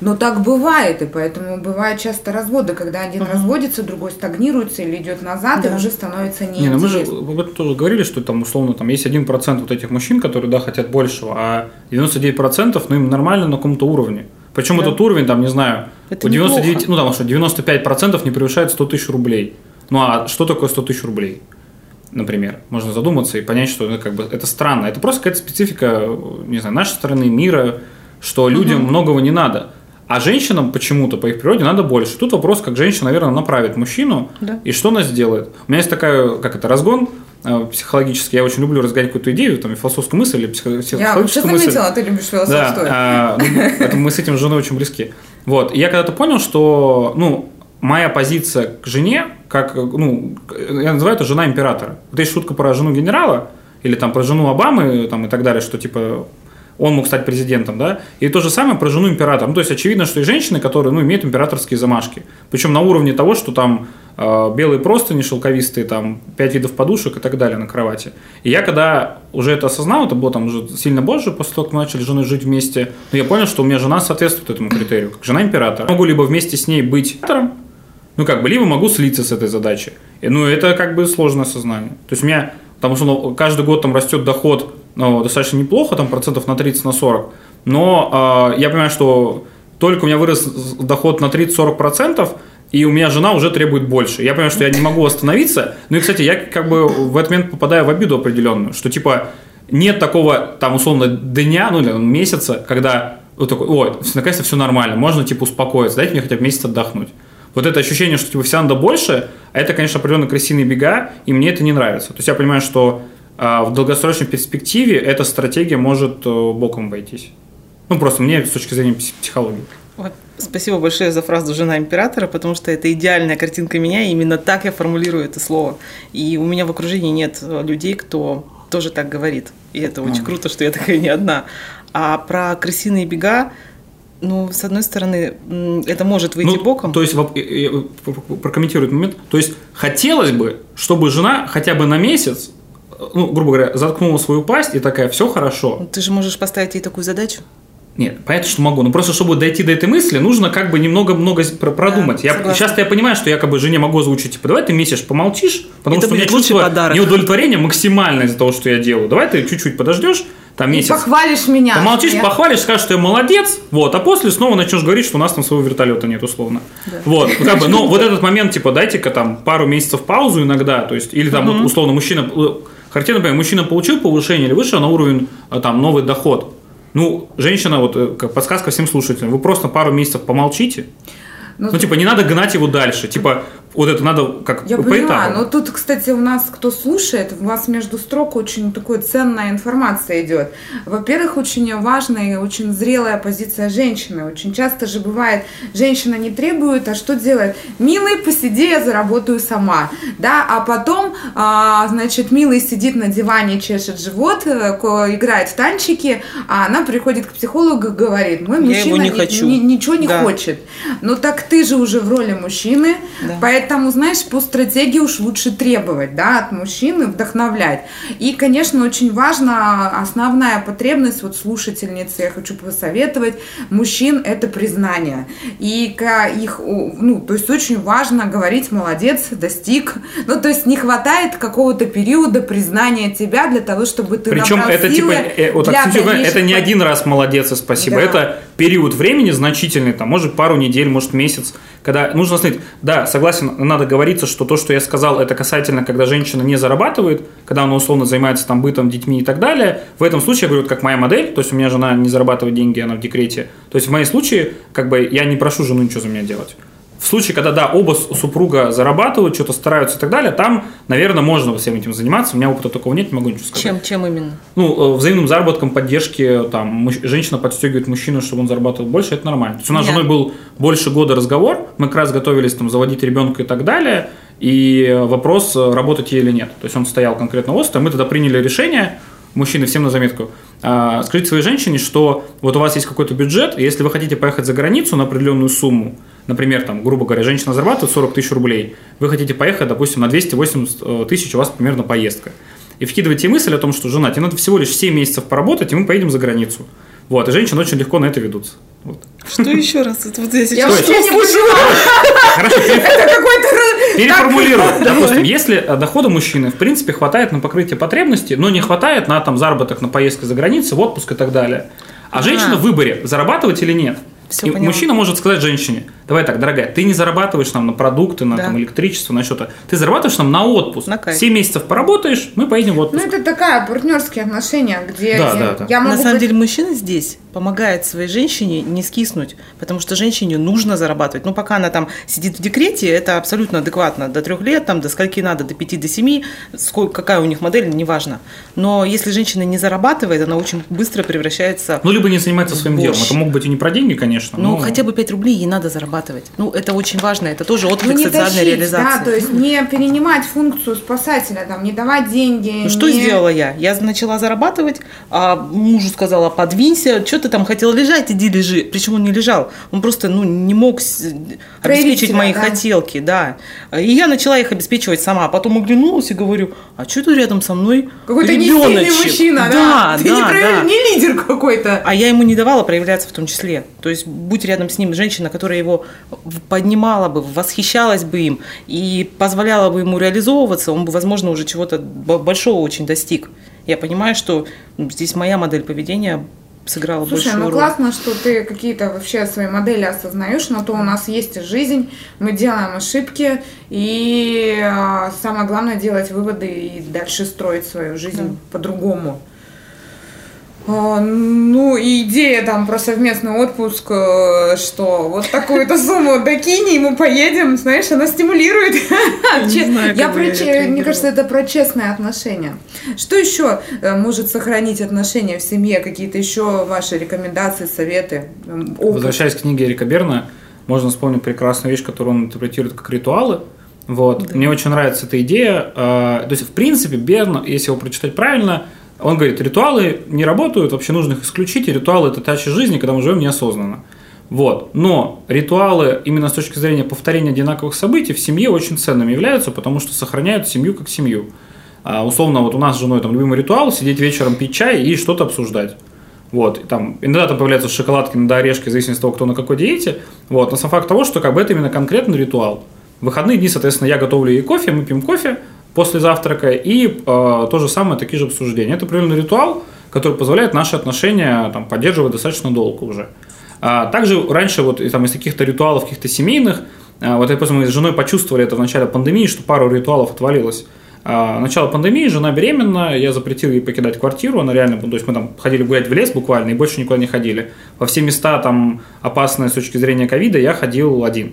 S2: но так бывает, и поэтому бывают часто разводы, когда один угу. разводится, другой стагнируется или идет назад, да. и уже становится неинтересно. Не, ну
S4: мы же об этом тоже говорили, что там условно там есть один процент вот этих мужчин, которые да, хотят большего, а 99% ну, им нормально на каком-то уровне. Причем да. этот уровень, там, не знаю, Это у 99, неплохо. ну там что, 95% не превышает 100 тысяч рублей. Ну а что такое 100 тысяч рублей? например, можно задуматься и понять, что ну, как бы это странно. Это просто какая-то специфика, не знаю, нашей страны, мира, что людям угу. многого не надо. А женщинам почему-то по их природе надо больше. Тут вопрос, как женщина, наверное, направит мужчину да. и что она сделает. У меня есть такая, как это, разгон э, психологический. Я очень люблю разгонять какую-то идею, там, философскую мысль или психологическую
S2: я
S4: мысль.
S2: Я заметила, ты любишь философскую.
S4: Да, а, ну, мы с этим с женой очень близки. Вот, и я когда-то понял, что, ну, моя позиция к жене, как, ну, я называю это жена императора. Вот есть шутка про жену генерала, или там про жену Обамы, там, и так далее, что типа он мог стать президентом, да, и то же самое про жену императора. Ну, то есть очевидно, что и женщины, которые, ну, имеют императорские замашки, причем на уровне того, что там э, белые простыни шелковистые, там, пять видов подушек и так далее на кровати. И я когда уже это осознал, это было там уже сильно позже, после того, как мы начали с женой жить вместе, но я понял, что у меня жена соответствует этому критерию, как жена императора. Я могу либо вместе с ней быть императором, ну, как бы, либо могу слиться с этой задачей. И, ну, это как бы сложное сознание. То есть у меня, потому что ну, каждый год там растет доход ну, достаточно неплохо, там процентов на 30, на 40. Но э, я понимаю, что только у меня вырос доход на 30-40 процентов, и у меня жена уже требует больше. Я понимаю, что я не могу остановиться. Ну и, кстати, я как бы в этот момент попадаю в обиду определенную, что типа нет такого там условно дня, ну или месяца, когда вот такой, ой, наконец-то все нормально, можно типа успокоиться, дайте мне хотя бы месяц отдохнуть. Вот это ощущение, что типа вся надо больше, а это, конечно, определенно крысиные бега, и мне это не нравится. То есть я понимаю, что а в долгосрочной перспективе эта стратегия может э, боком обойтись. Ну, просто мне с точки зрения психологии.
S3: Вот. Спасибо большое за фразу «жена императора», потому что это идеальная картинка меня, и именно так я формулирую это слово. И у меня в окружении нет э, людей, кто тоже так говорит. И это очень mm. круто, что я такая не одна. А про крысиные бега, ну, с одной стороны, это может выйти ну, боком.
S4: То есть, прокомментирую момент. То есть, хотелось бы, чтобы жена хотя бы на месяц ну, грубо говоря, заткнула свою пасть и такая, все хорошо.
S3: Ну, ты же можешь поставить ей такую задачу.
S4: Нет, понятно, что могу. Но просто, чтобы дойти до этой мысли, нужно как бы немного-много продумать. Да, я, сейчас я понимаю, что я как бы жене могу озвучить, типа, давай ты месяц помолчишь, потому Это что у меня чувство подарок. неудовлетворения максимальное из-за того, что я делаю. Давай ты чуть-чуть подождешь, там месяц. И
S2: похвалишь меня.
S4: Помолчишь, я... похвалишь, скажешь, что я молодец, вот, а после снова начнешь говорить, что у нас там своего вертолета нет, условно. Да. Вот, как бы, но вот этот момент, типа, дайте-ка там пару месяцев паузу иногда, то есть, или там, вот, условно, мужчина Характерно, например, мужчина получил повышение или вышел на уровень а, там новый доход. Ну, женщина, вот э, как подсказка всем слушателям, вы просто пару месяцев помолчите. Ну, ну типа, не надо гнать его дальше. Типа, вот это надо как
S2: Я по понимаю, но тут, кстати, у нас, кто слушает, у вас между строк очень такой ценная информация идет. Во-первых, очень важная и очень зрелая позиция женщины. Очень часто же бывает, женщина не требует, а что делает? Милый, посиди, я заработаю сама. Да, а потом, а, значит, милый сидит на диване, чешет живот, э, играет в танчики, а она приходит к психологу и говорит, мой мужчина
S3: не ни,
S2: ни, ничего не да. хочет. Ну так ты же уже в роли мужчины, да. поэтому Поэтому, знаешь, по стратегии уж лучше требовать, да, от мужчины, вдохновлять. И, конечно, очень важно, основная потребность вот слушательницы, я хочу посоветовать, мужчин это признание. И их, ну, то есть очень важно говорить, молодец, достиг. Ну, то есть не хватает какого-то периода признания тебя для того, чтобы ты
S4: Причем это типа, э, вот так, это не один раз молодец и спасибо, да. это период времени значительный, там, может пару недель, может месяц, когда нужно смотреть, да, согласен, надо говориться, что то, что я сказал, это касательно, когда женщина не зарабатывает, когда она условно занимается там бытом, детьми и так далее. В этом случае я говорю, как моя модель, то есть у меня жена не зарабатывает деньги, она в декрете. То есть в моем случае, как бы я не прошу жену ничего за меня делать. В случае, когда, да, оба супруга зарабатывают, что-то стараются и так далее, там, наверное, можно всем этим заниматься. У меня опыта такого нет, не могу ничего сказать.
S3: Чем, чем именно?
S4: Ну, э, взаимным заработком, поддержки, там, женщина подстегивает мужчину, чтобы он зарабатывал больше, это нормально. То есть у нас с женой был больше года разговор, мы как раз готовились там заводить ребенка и так далее, и вопрос, э, работать ей или нет. То есть он стоял конкретно остро, мы тогда приняли решение, мужчины, всем на заметку, а, скажите своей женщине, что вот у вас есть какой-то бюджет, и если вы хотите поехать за границу на определенную сумму, например, там, грубо говоря, женщина зарабатывает 40 тысяч рублей, вы хотите поехать, допустим, на 280 э, тысяч, у вас примерно поездка. И вкидываете мысль о том, что жена, тебе надо всего лишь 7 месяцев поработать, и мы поедем за границу. Вот, и женщины очень легко на это ведутся. Вот.
S3: Что еще раз? Вот
S2: я сейчас я вообще не поняла.
S4: Хорошо, это какой-то... Переформулирую. Допустим, если э, дохода мужчины, в принципе, хватает на покрытие потребностей, но не хватает на там заработок, на поездку за границу, в отпуск и так далее. А женщина в выборе, зарабатывать или нет. Все и мужчина может сказать женщине, давай так, дорогая, ты не зарабатываешь нам на продукты, на да. там, электричество, на что-то. Ты зарабатываешь нам на отпуск. На 7 месяцев поработаешь, мы поедем в отпуск.
S2: Ну, это такая партнерские отношения, где
S4: да, я, да, да.
S3: я могу... На самом быть... деле, мужчина здесь помогает своей женщине не скиснуть, потому что женщине нужно зарабатывать. Ну, пока она там сидит в декрете, это абсолютно адекватно. До трех лет, там, до скольки надо, до пяти, до семи, сколько, какая у них модель, неважно. Но если женщина не зарабатывает, она очень быстро превращается
S4: Ну, либо не занимается своим борщ. делом. Это могут быть и не про деньги, конечно.
S3: Ну, но... хотя бы 5 рублей ей надо зарабатывать. Ну, это очень важно, это тоже отклик ну, социальной тащить, реализации.
S2: Да, то есть не перенимать функцию спасателя, там, не давать деньги. Ну,
S3: не... что сделала я? Я начала зарабатывать, а мужу сказала, подвинься, что ты там хотел лежать, иди лежи. Причем он не лежал, он просто ну, не мог обеспечить себя, мои да. хотелки, да. И я начала их обеспечивать сама. А потом оглянулась и говорю, а что ты рядом со мной
S2: Какой-то несильный мужчина, да? да ты да, не, прояв... да. не лидер какой-то.
S3: А я ему не давала проявляться в том числе. То есть будь рядом с ним женщина, которая его поднимала бы, восхищалась бы им и позволяла бы ему реализовываться, он бы, возможно, уже чего-то большого очень достиг. Я понимаю, что здесь моя модель поведения сыграла
S2: Слушай,
S3: большую
S2: ну роль. классно, что ты какие-то вообще свои модели осознаешь, но то у нас есть жизнь, мы делаем ошибки, и э, самое главное делать выводы и дальше строить свою жизнь да. по-другому. А, ну, и идея там про совместный отпуск, э, что вот такую-то сумму докинь, и мы поедем, знаешь, она стимулирует. Я про, мне кажется, это про честные отношения. Что еще э, может сохранить отношения в семье? Какие-то еще ваши рекомендации, советы?
S4: Возвращаясь к книге Эрика Берна, можно вспомнить прекрасную вещь, которую он интерпретирует как ритуалы. Вот. Да. Мне очень нравится эта идея. А, то есть, в принципе, Берн, если его прочитать правильно, он говорит, ритуалы не работают, вообще нужно их исключить, и ритуалы – это та часть жизни, когда мы живем неосознанно. Вот. Но ритуалы именно с точки зрения повторения одинаковых событий в семье очень ценными являются, потому что сохраняют семью как семью. А, условно, вот у нас с женой там любимый ритуал – сидеть вечером, пить чай и что-то обсуждать. Вот, и там, иногда там появляются шоколадки, иногда орешки, в зависимости от того, кто на какой диете. Вот, но сам факт того, что как бы это именно конкретный ритуал. В выходные дни, соответственно, я готовлю ей кофе, мы пьем кофе, после завтрака, и э, то же самое, такие же обсуждения. Это определенный ритуал, который позволяет наши отношения там, поддерживать достаточно долго уже. А также раньше вот там, из каких-то ритуалов, каких-то семейных, а, вот просто мы с женой почувствовали это в начале пандемии, что пару ритуалов отвалилось. А, начало пандемии, жена беременна, я запретил ей покидать квартиру, она реально, то есть мы там ходили гулять в лес буквально и больше никуда не ходили. Во все места там опасные с точки зрения ковида я ходил один.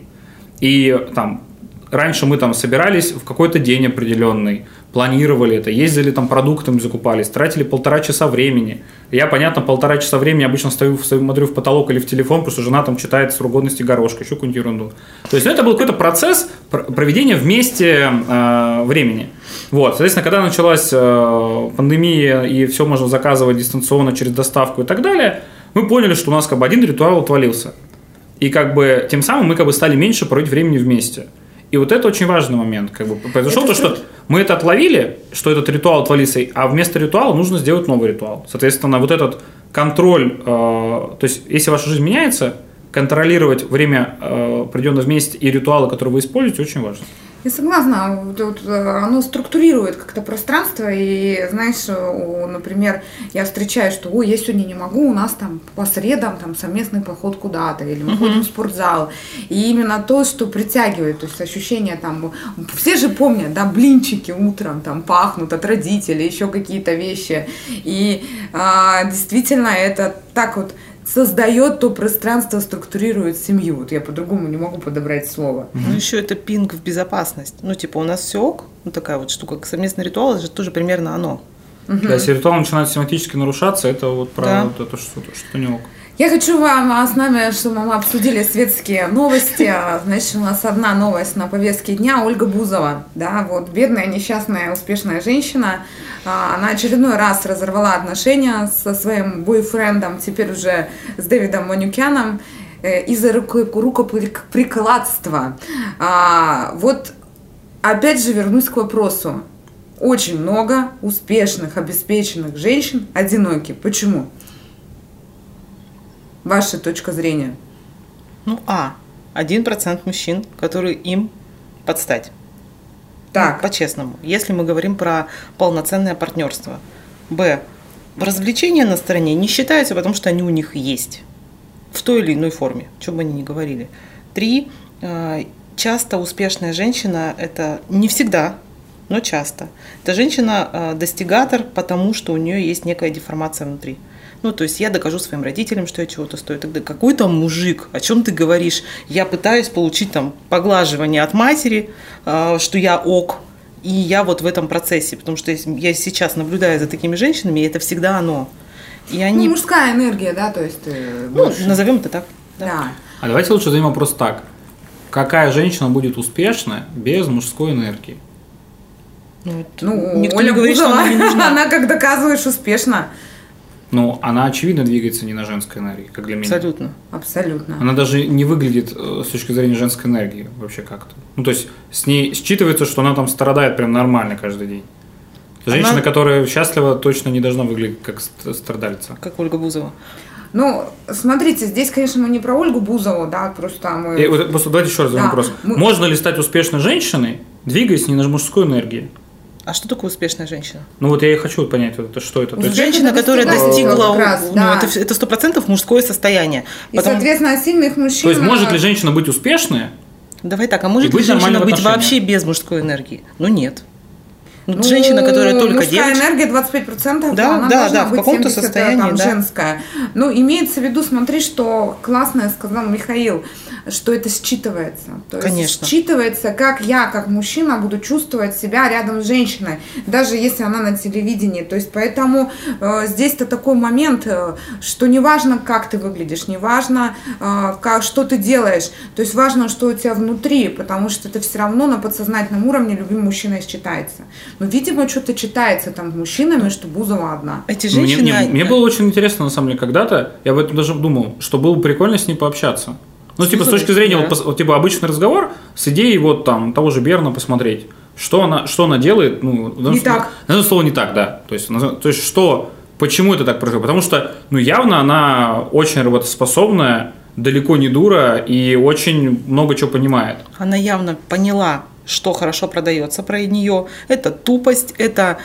S4: И там раньше мы там собирались в какой-то день определенный, планировали это, ездили там продуктами закупались, тратили полтора часа времени. Я, понятно, полтора часа времени обычно стою, смотрю в потолок или в телефон, потому что жена там читает срок годности горошка, еще какую-нибудь ерунду. То есть ну, это был какой-то процесс проведения вместе э, времени. Вот, соответственно, когда началась э, пандемия и все можно заказывать дистанционно через доставку и так далее, мы поняли, что у нас как бы один ритуал отвалился. И как бы тем самым мы как бы стали меньше проводить времени вместе. И вот это очень важный момент. Как бы произошел
S2: Это
S4: то, что мы это отловили, что этот ритуал отвалился, а вместо ритуала нужно сделать новый ритуал. Соответственно, вот этот контроль, э, то есть если ваша жизнь меняется, контролировать время, э, проведенное вместе, и ритуалы, которые вы используете, очень важно.
S2: Я согласна, вот, э, оно структурирует как-то пространство, и знаешь, у- например, я встречаю, что, ой, я сегодня не могу, у нас там по средам там совместный поход куда-то, или мы ходим в спортзал, и именно то, что притягивает, то есть ощущение там, все же помнят, да, блинчики утром там пахнут от родителей, еще какие-то вещи, и а, действительно это так вот создает то пространство, структурирует семью. Вот я по-другому не могу подобрать слово.
S3: Ну, еще это пинг в безопасность. Ну, типа, у нас все ок, ну, такая вот штука. Совместный ритуал, это же тоже примерно оно.
S4: Да, если ритуал начинает систематически нарушаться, это вот про
S3: Да.
S4: вот это что-то, что не ок.
S2: Я хочу вам а, с нами, чтобы мы обсудили светские новости. А, Значит, у нас одна новость на повестке дня. Ольга Бузова, да, вот бедная, несчастная, успешная женщина. А, Она очередной раз разорвала отношения со своим бойфрендом, теперь уже с Дэвидом Манюкяном э, из-за руко- рукоприкладства. Вот опять же вернусь к вопросу. Очень много успешных, обеспеченных женщин одиноки. Почему? Ваша точка зрения.
S3: Ну, а, 1% мужчин, которые им подстать.
S2: Так.
S3: Ну, по-честному. Если мы говорим про полноценное партнерство. Б. Развлечения на стороне не считаются, потому что они у них есть. В той или иной форме, что бы они ни говорили. Три. э, Часто успешная женщина – это не всегда, но часто. Это женщина-достигатор, потому что у нее есть некая деформация внутри. Ну, то есть я докажу своим родителям, что я чего-то стою. Тогда какой там мужик? О чем ты говоришь? Я пытаюсь получить там поглаживание от матери, э, что я ок, и я вот в этом процессе, потому что если я сейчас наблюдаю за такими женщинами, и это всегда оно. И
S2: Ну,
S3: они,
S2: мужская энергия, да, то есть... э,
S3: ну,
S2: больше.
S3: назовем это так. да.
S2: Да.
S4: А давайте лучше зададим вопрос так. Какая женщина будет успешна без мужской энергии?
S3: Ну,
S2: Ну,
S3: никто
S2: Оля
S3: не говорит, что
S2: Бузова,
S3: она не нужна.
S2: она, как доказываешь, успешно.
S4: Ну, она очевидно двигается не на женской энергии, как для меня.
S3: Абсолютно.
S2: Абсолютно.
S4: Она даже не выглядит э, с точки зрения женской энергии вообще как-то. Ну, то есть с ней считывается, что она там страдает прям нормально каждый день. Женщина,
S3: Она-
S4: которая счастлива, точно не должна выглядеть как ст- страдальца.
S3: Как Ольга Бузова.
S2: Ну, смотрите, здесь, конечно, мы не про Ольгу Бузову, да, просто мы...
S4: И вот просто давайте еще раз задам
S2: Да,
S4: вопрос.
S2: мы-
S4: Можно ли стать успешной женщиной, двигаясь не на мужской энергии?
S3: А что такое успешная женщина?
S4: Ну вот я и хочу понять, вот это что это. То есть,
S2: Женщина,
S3: которая
S2: достигла раз,
S3: ну,
S2: да.
S3: это, это 100% мужское состояние.
S2: И,
S3: Потому-
S2: соответственно, сильных мужчин...
S4: то есть может ли женщина быть успешной?
S3: Давай так, а может ли
S4: быть
S3: женщина быть вообще без мужской энергии? Ну нет. Ну,
S2: Ну,
S3: женщина, которая только
S2: мужская
S3: девочка.
S2: энергия 25%,
S3: Да,
S2: она
S3: да, да, в каком-то
S2: 70,
S3: состоянии,
S2: там,
S3: да.
S2: женская. Ну, имеется в виду, смотри, что классное сказал Михаил, что это считывается. То есть
S3: Конечно.
S2: считывается, как я, как мужчина, буду чувствовать себя рядом с женщиной, даже если она на телевидении. То есть поэтому э, здесь-то такой момент, э, что не важно, как ты выглядишь, не важно, э, как, что ты делаешь. То есть важно, что у тебя внутри, потому что это все равно на подсознательном уровне любым мужчиной считается. Но, видимо, что-то читается там с мужчинами, что Бузова одна.
S3: Эти
S4: Мне,
S3: женщины...
S4: мне-
S3: они-
S4: мне было очень интересно, на самом деле, когда-то, я об этом даже думал, что было бы прикольно с ней пообщаться. Ну, типа, с точки зрения,
S3: да.
S4: вот, вот, типа, обычный разговор с идеей вот там того же Берна посмотреть, что она, что она делает, ну,
S2: Не так.
S4: данном слово не так, да. То есть, назов- то есть, что, почему это так происходит? Потому что, ну, явно она очень работоспособная, далеко не дура и очень много чего понимает.
S3: Она явно поняла, что хорошо продается про нее. Это тупость, это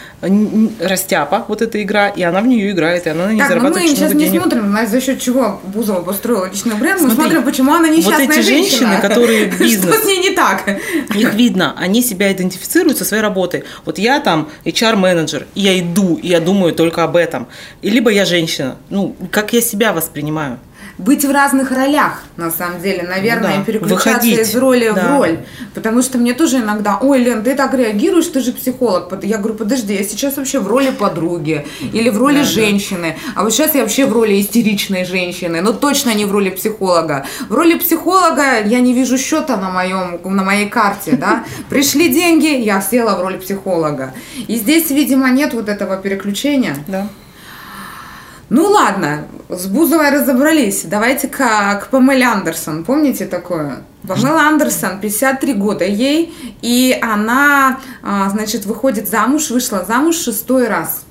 S3: растяпа, вот эта игра, и она в нее играет, и она на ней
S2: Так, но мы
S3: зарабатывает
S2: сейчас не
S3: денег.
S2: смотрим, за счет чего Бузова построила личный бренд, мы
S3: Смотри,
S2: смотрим, почему она
S3: вот
S2: несчастная
S3: эти
S2: женщина.
S3: женщины, которые бизнес-
S2: Что с ней не так?
S3: Их видно, они себя идентифицируют со своей работой. Вот я там HR-менеджер, и я иду, и я думаю только об этом. И либо я женщина. Ну, как я себя воспринимаю.
S2: Быть в разных ролях, на самом деле, наверное,
S3: Ну да,
S2: переключаться
S3: выходить.
S2: из роли в
S3: Да.
S2: роль. Потому что мне тоже иногда, ой, Лен, ты так реагируешь, ты же психолог. Я говорю, подожди, я сейчас вообще в роли подруги или в роли
S3: Да, да.
S2: женщины, а вот сейчас я вообще в роли истеричной женщины, но точно не в роли психолога. В роли психолога я не вижу счета на, моем, на моей карте, да. Пришли деньги, я села в роль психолога. И здесь, видимо, нет вот этого переключения.
S3: Да.
S2: Ну ладно, с Бузовой разобрались. Давайте к, к Памеле Андерсон. Помните такое? Памела Андерсон, 53 года ей, и она, а, значит, выходит замуж, вышла замуж шестой раз.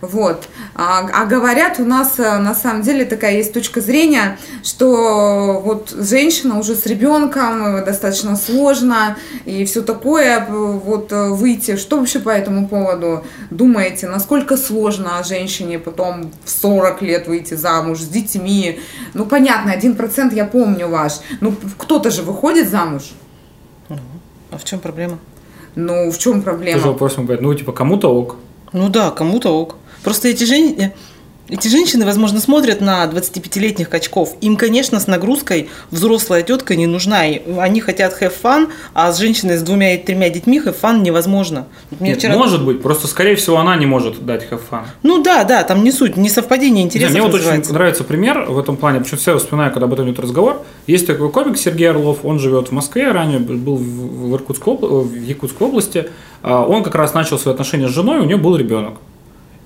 S2: Вот. А, а говорят, у нас э, на самом деле такая есть точка зрения, что вот женщина уже с ребенком э, достаточно сложно и все такое, э, вот выйти. Что вообще по этому поводу думаете? Насколько сложно женщине потом в 40 лет выйти замуж с детьми? Ну, понятно, один процент я помню ваш. Ну, кто-то же выходит замуж.
S3: А в чем проблема?
S2: Ну, в чем проблема?
S4: Тоже вопрос, ну, типа, кому-то ок.
S3: Ну да, кому-то ок. Просто эти женщины, эти женщины, возможно, смотрят на 25-летних качков. Им, конечно, с нагрузкой взрослая тетка не нужна. Они хотят have fun, а с женщиной с двумя и тремя детьми have fun невозможно.
S4: Мне Нет, вчера... Может быть, просто, скорее всего, она не может дать have fun.
S3: Ну да, да, там не суть, не совпадение интересов
S4: Мне вот очень нравится пример в этом плане, почему все вспоминаю, когда об этом идет разговор. Есть такой комик Сергей Орлов, он живет в Москве, ранее был в, Иркутской, в Якутской области. А, он как раз начал свои отношения с женой, у нее был ребенок.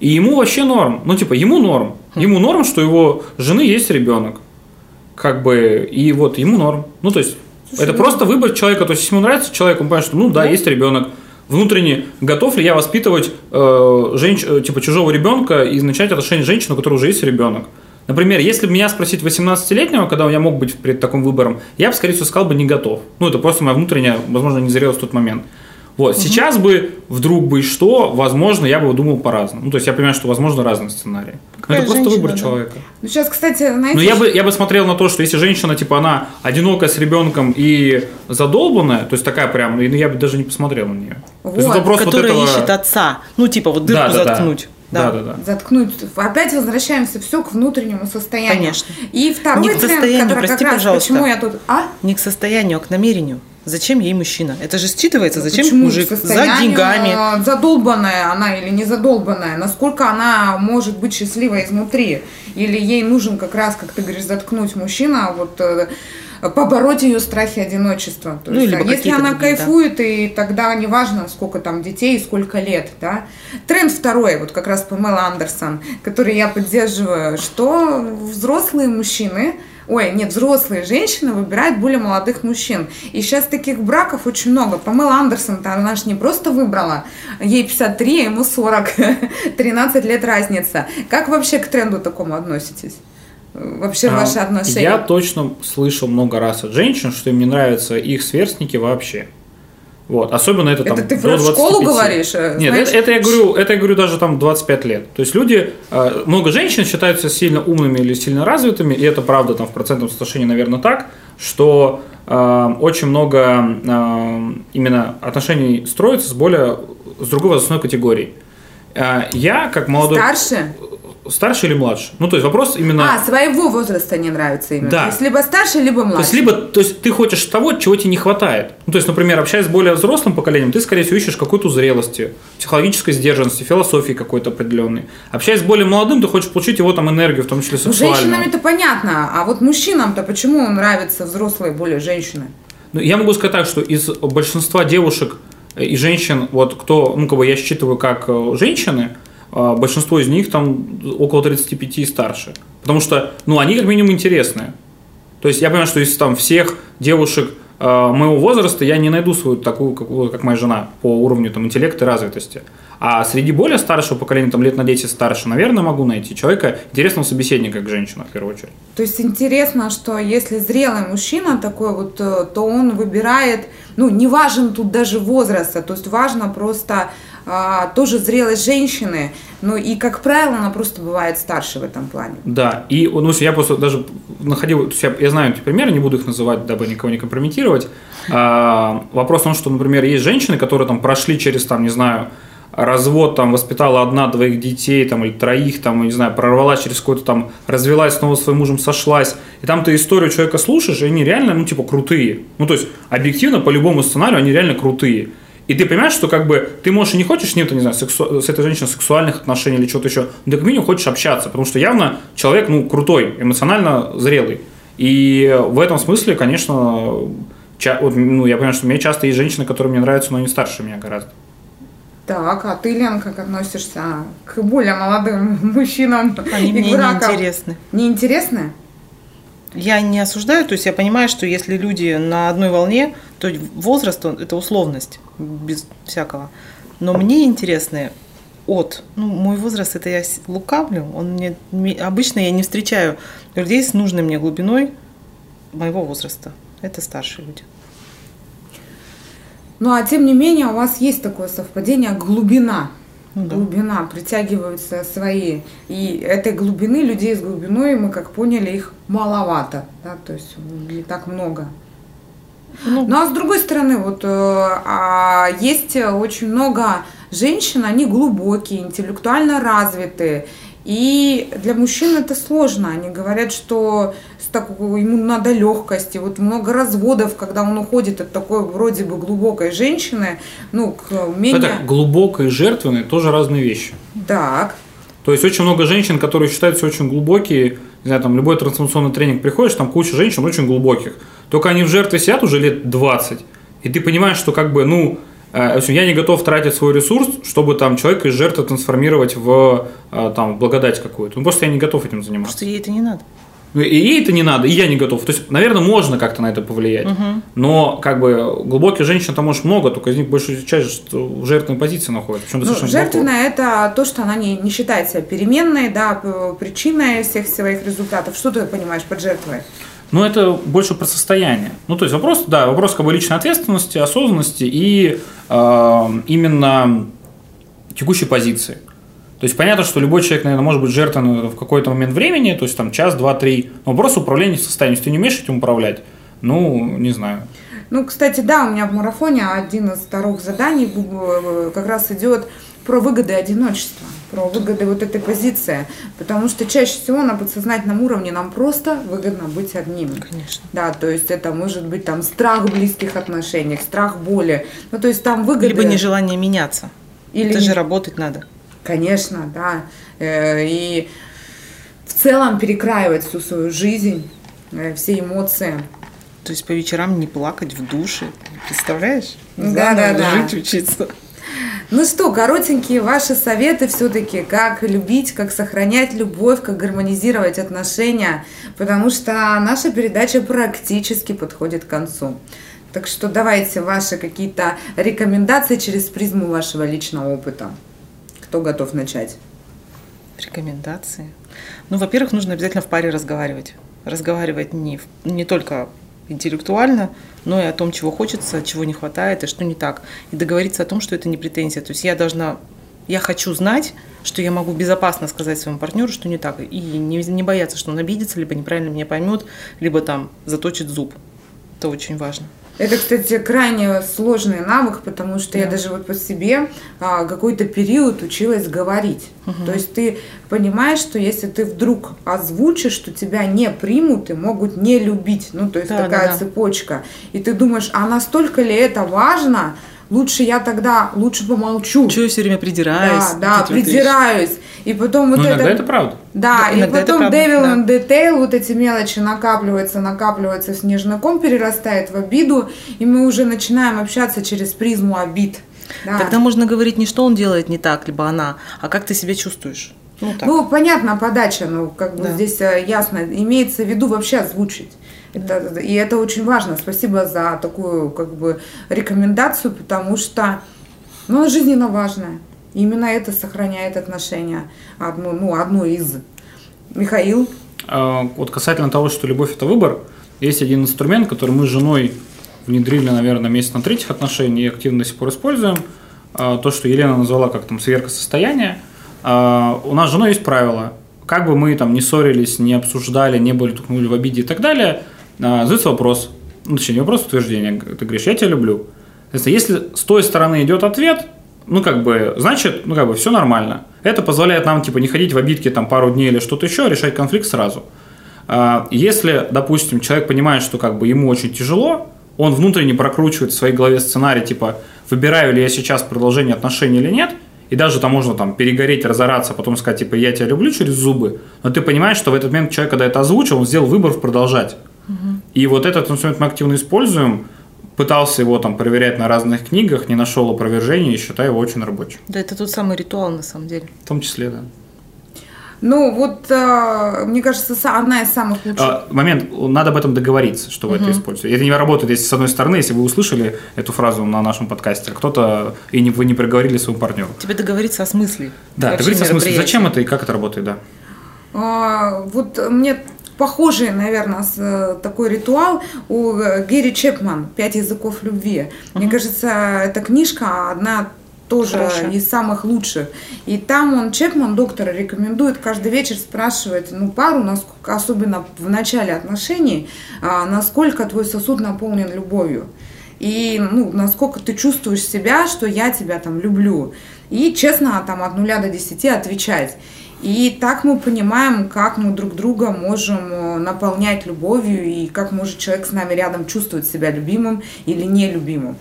S4: И ему вообще норм. Ну, типа, ему норм. Ему норм, что его жены есть ребенок. Как бы, и вот ему норм. Ну, то есть, Слушай, это ну... просто выбор человека. То есть, если ему нравится человек, он понимает, что, ну, да, да. есть ребенок. Внутренне, готов ли я воспитывать э, женщ... Э, типа, чужого ребенка и начать отношения с женщиной, у которой уже есть ребенок. Например, если бы меня спросить 18-летнего, когда я мог быть перед таким выбором, я бы, скорее всего, сказал бы не готов. Ну, это просто моя внутренняя, возможно, не зрелость в тот момент. Вот, угу. сейчас бы вдруг бы что, возможно, я бы думал по-разному. Ну, то есть я понимаю, что возможно разные сценарии. Но это просто выбор да. человека.
S2: Ну, сейчас, кстати, знаете...
S4: Ну, я бы, я бы смотрел на то, что если женщина, типа, она одинокая с ребенком и задолбанная, то есть такая прям, ну, я бы даже не посмотрел на нее.
S3: Вот, есть, которая вот этого... ищет отца. Ну, типа, вот дырку да, да, заткнуть.
S2: Да. Да, да, да. Заткнуть. Опять возвращаемся все к внутреннему состоянию.
S3: Конечно.
S2: И второй
S3: не к состоянию,
S2: тренд, который
S3: прости,
S2: как раз,
S3: пожалуйста.
S2: почему я тут... А?
S3: Не к состоянию, а к намерению. Зачем ей мужчина? Это же считывается, зачем Почему? мужик? За деньгами.
S2: Задолбанная она или не задолбанная? Насколько она может быть счастливой изнутри? Или ей нужен как раз, как ты говоришь, заткнуть мужчина, вот э, побороть ее страхи одиночества. То ну, есть, а если она другие, кайфует, да. и тогда неважно, сколько там детей и сколько лет. Да? Тренд второй, вот как раз Памела Андерсон, который я поддерживаю, что взрослые мужчины ой, нет, взрослые женщины выбирают более молодых мужчин. И сейчас таких браков очень много. Памела Андерсон-то она же не просто выбрала, ей 53, а ему 40, 13 лет разница. Как вообще к тренду такому относитесь? Вообще а, ваши отношения?
S4: Я точно слышал много раз от женщин, что им не нравятся их сверстники вообще. Вот. Особенно это там
S2: Это ты про школу говоришь?
S4: Э, Нет, это, это, я говорю, это я говорю даже там 25 лет. То есть люди, э, много женщин считаются сильно умными или сильно развитыми, и это правда там в процентном соотношении, наверное, так, что э, очень много э, именно отношений строится с более, с другой возрастной категорией. Э, я, как молодой...
S2: Старше?
S4: Старше или младше. Ну, то есть вопрос именно...
S2: А, своего возраста не нравится именно.
S4: Да.
S2: То есть либо старше, либо младше.
S4: То есть, либо, то есть ты хочешь того, чего тебе не хватает. Ну, то есть, например, общаясь с более взрослым поколением, ты, скорее всего, ищешь какую-то зрелости, психологической сдержанности, философии какой-то определенной. Общаясь с более молодым, ты хочешь получить его там энергию, в том числе ну, сексуальную.
S2: женщинам это понятно, а вот мужчинам-то почему нравятся взрослые более женщины?
S4: Ну, я могу сказать так, что из большинства девушек и женщин, вот кто, ну, как бы я считываю как э, женщины, большинство из них там около 35 и старше. Потому что, ну, они как минимум интересные. То есть я понимаю, что из там всех девушек э, моего возраста я не найду свою такую, как, как моя жена, по уровню там, интеллекта и развитости. А среди более старшего поколения, там лет на 10 старше, наверное, могу найти человека, интересного собеседника, как женщина, в первую очередь.
S2: То есть интересно, что если зрелый мужчина такой вот, э, то он выбирает, ну, не важен тут даже возраст, то есть важно просто а, тоже зрелость женщины, ну и, как правило, она просто бывает старше в этом плане.
S4: Да, и ну, я просто даже находил, то есть я, я знаю эти примеры, не буду их называть, дабы никого не компрометировать. А, вопрос в том, что, например, есть женщины, которые там прошли через, там, не знаю, развод, там, воспитала одна, двоих детей, там, или троих, там, не знаю, прорвалась через какой-то там, развелась, снова с своим мужем сошлась, и там ты историю человека слушаешь, и они реально, ну, типа, крутые. Ну, то есть, объективно, по любому сценарию, они реально крутые. И ты понимаешь, что как бы ты можешь и не хочешь с ним, не знаю, сексу... с этой женщиной сексуальных отношений или что-то еще, но ты как минимум хочешь общаться, потому что явно человек, ну, крутой, эмоционально зрелый. И в этом смысле, конечно, ча... вот, ну, я понимаю, что у меня часто есть женщины, которые мне нравятся, но они старше меня гораздо.
S2: Так, а ты, Лен, как относишься к более молодым мужчинам
S3: Они
S2: и
S3: мне
S2: бракам?
S3: неинтересны.
S2: Неинтересны?
S3: Я не осуждаю, то есть я понимаю, что если люди на одной волне, то возраст это условность, без всякого. Но мне интересны от, ну, мой возраст, это я лукавлю, он мне, обычно я не встречаю людей с нужной мне глубиной моего возраста. Это старшие люди.
S2: Ну, а тем не менее, у вас есть такое совпадение глубина.
S3: Ну да.
S2: Глубина, притягиваются свои. И этой глубины, людей с глубиной, мы как поняли, их маловато. Да? То есть не так много.
S3: Ну,
S2: Ну а с другой стороны, вот э, а, есть очень много женщин, они глубокие, интеллектуально развитые. И для мужчин это сложно. Они говорят, что с такой, ему надо легкости. Вот много разводов, когда он уходит от такой вроде бы глубокой женщины, ну, к менее...
S4: Это глубокое и жертвенное тоже разные вещи.
S2: Так.
S4: То есть очень много женщин, которые считаются очень глубокие, не знаю, там любой трансформационный тренинг приходишь, там куча женщин очень глубоких. Только они в жертве сидят уже лет 20, и ты понимаешь, что как бы, ну, э, я не готов тратить свой ресурс, чтобы там человека из жертвы трансформировать в э, там, благодать какую-то. Ну, просто я не готов этим заниматься.
S3: просто ей это не надо.
S4: Ну, И ей это не надо, и я не готов. То есть, наверное, можно как-то на это повлиять. Но, как бы, глубоких женщин там может много, только из них большую часть в жертвенной позиции находится. Причем
S2: Ну, жертвенное это то, что она не, не считает себя переменной, да, причиной всех своих результатов. Что ты понимаешь под жертвой?
S4: Ну, это больше про состояние. Ну, то есть вопрос, да, вопрос как бы личной ответственности, осознанности и э, именно текущей позиции. То есть понятно, что любой человек, наверное, может быть жертвой в какой-то момент времени, то есть там час, два, три. Но вопрос управления состоянием. Если ты не умеешь этим управлять, ну, не знаю.
S2: Ну, кстати, да, у меня в марафоне один из вторых заданий бу- как раз идет про выгоды одиночества, про выгоды вот этой позиции. Потому что чаще всего на подсознательном уровне нам просто выгодно быть одним.
S3: Конечно.
S2: Да, то есть это может быть там страх в близких отношениях, страх боли. Ну, то есть там выгоды...
S3: Либо нежелание меняться.
S2: Или
S3: это же работать надо.
S2: Конечно, да. Э, И в целом перекраивать всю свою жизнь, э, все эмоции.
S3: То есть по вечерам не плакать в душе. Представляешь?
S2: Да, да, да.
S3: Жить, учиться.
S2: Ну что, коротенькие ваши советы все-таки, как любить, как сохранять любовь, как гармонизировать отношения, потому что наша передача практически подходит к концу. Так что давайте ваши какие-то рекомендации через призму вашего личного опыта. Кто готов начать?
S3: Рекомендации. Ну, во-первых, нужно обязательно в паре разговаривать. Разговаривать не, не только интеллектуально, но и о том, чего хочется, чего не хватает и что не так. И договориться о том, что это не претензия. То есть я должна, я хочу знать, что я могу безопасно сказать своему партнеру, что не так. И не, не бояться, что он обидится, либо неправильно меня поймет, либо там заточит зуб. Это очень важно.
S2: Это, кстати, крайне сложный навык, потому что я даже вот по себе а, какой-то период училась говорить. То есть ты понимаешь, что если ты вдруг озвучишь, что тебя не примут и могут не любить, ну то есть
S3: Да,
S2: такая
S3: да, да.
S2: цепочка, и ты думаешь, а настолько ли это важно? Лучше я тогда лучше помолчу.
S3: Чего я все время придираюсь?
S2: Да, да, придираюсь. И потом вот
S4: ну,
S2: это...
S4: иногда это правда.
S2: Да,
S3: Да,
S2: и потом devil
S3: да.
S2: detail, вот эти мелочи накапливаются, накапливаются, снежный ком перерастает в обиду, и мы уже начинаем общаться через призму обид. Да.
S3: Тогда можно говорить не что он делает не так, либо она, а как ты себя чувствуешь. Ну, так.
S2: Ну, понятно, подача, ну, как бы
S3: Да.
S2: здесь э, ясно, имеется в виду вообще озвучить. Это, и это очень важно. Спасибо за такую, как бы, рекомендацию, потому что, ну, жизненно важная. Именно это сохраняет отношения. Одну, ну, одну из. Михаил,
S4: А, Вот касательно того, что любовь – это выбор, есть один инструмент, который мы с женой внедрили, наверное, месяц на третьих отношений и активно до сих пор используем. А, То, что Елена назвала как там сверка состояния. А, У нас с женой есть правило. Как бы мы там не ссорились, не обсуждали, не были тухнули в обиде и так далее, а, задается вопрос, ну, точнее, не вопрос, а утверждение. Ты говоришь, я тебя люблю. Если с той стороны идет ответ, ну, как бы, значит, ну, как бы, все нормально. Это позволяет нам, типа, не ходить в обидки там пару дней или что-то еще, а решать конфликт сразу. А, Если, допустим, человек понимает, что как бы ему очень тяжело, он внутренне прокручивает в своей голове сценарий, типа, выбираю ли я сейчас продолжение отношений или нет, и даже там можно там перегореть, разораться, потом сказать, типа, я тебя люблю через зубы, но ты понимаешь, что в этот момент человек, когда это озвучил, он сделал выбор продолжать. И вот этот инструмент мы активно используем, пытался его там проверять на разных книгах, не нашел опровержения и считаю его очень рабочим.
S3: Да, это тот самый ритуал на самом деле.
S4: В том числе, да.
S2: Ну, вот, э, мне кажется, одна из самых лучших.
S4: А, момент, надо об этом договориться, что вы это используете. Это не работает, если с одной стороны, если вы услышали эту фразу на нашем подкасте, а кто-то, и не, вы не проговорили своему партнеру.
S3: Тебе договориться о смысле.
S4: Да, договориться о смысле, зачем это и как это работает, да.
S2: А, вот мне похожий, наверное, с, э, такой ритуал у э, Гэри Чепман «Пять языков любви». Мне кажется, эта книжка одна тоже
S3: Хорошая.
S2: из самых лучших. И там он, Чепман, доктор, рекомендует каждый вечер спрашивать, ну, пару, насколько, особенно в начале отношений, а, насколько твой сосуд наполнен любовью. И, ну, насколько ты чувствуешь себя, что я тебя там люблю. И честно, там, от нуля до десяти отвечать. И так мы понимаем, как мы друг друга можем э, наполнять любовью и как может человек с нами рядом чувствовать себя любимым или нелюбимым.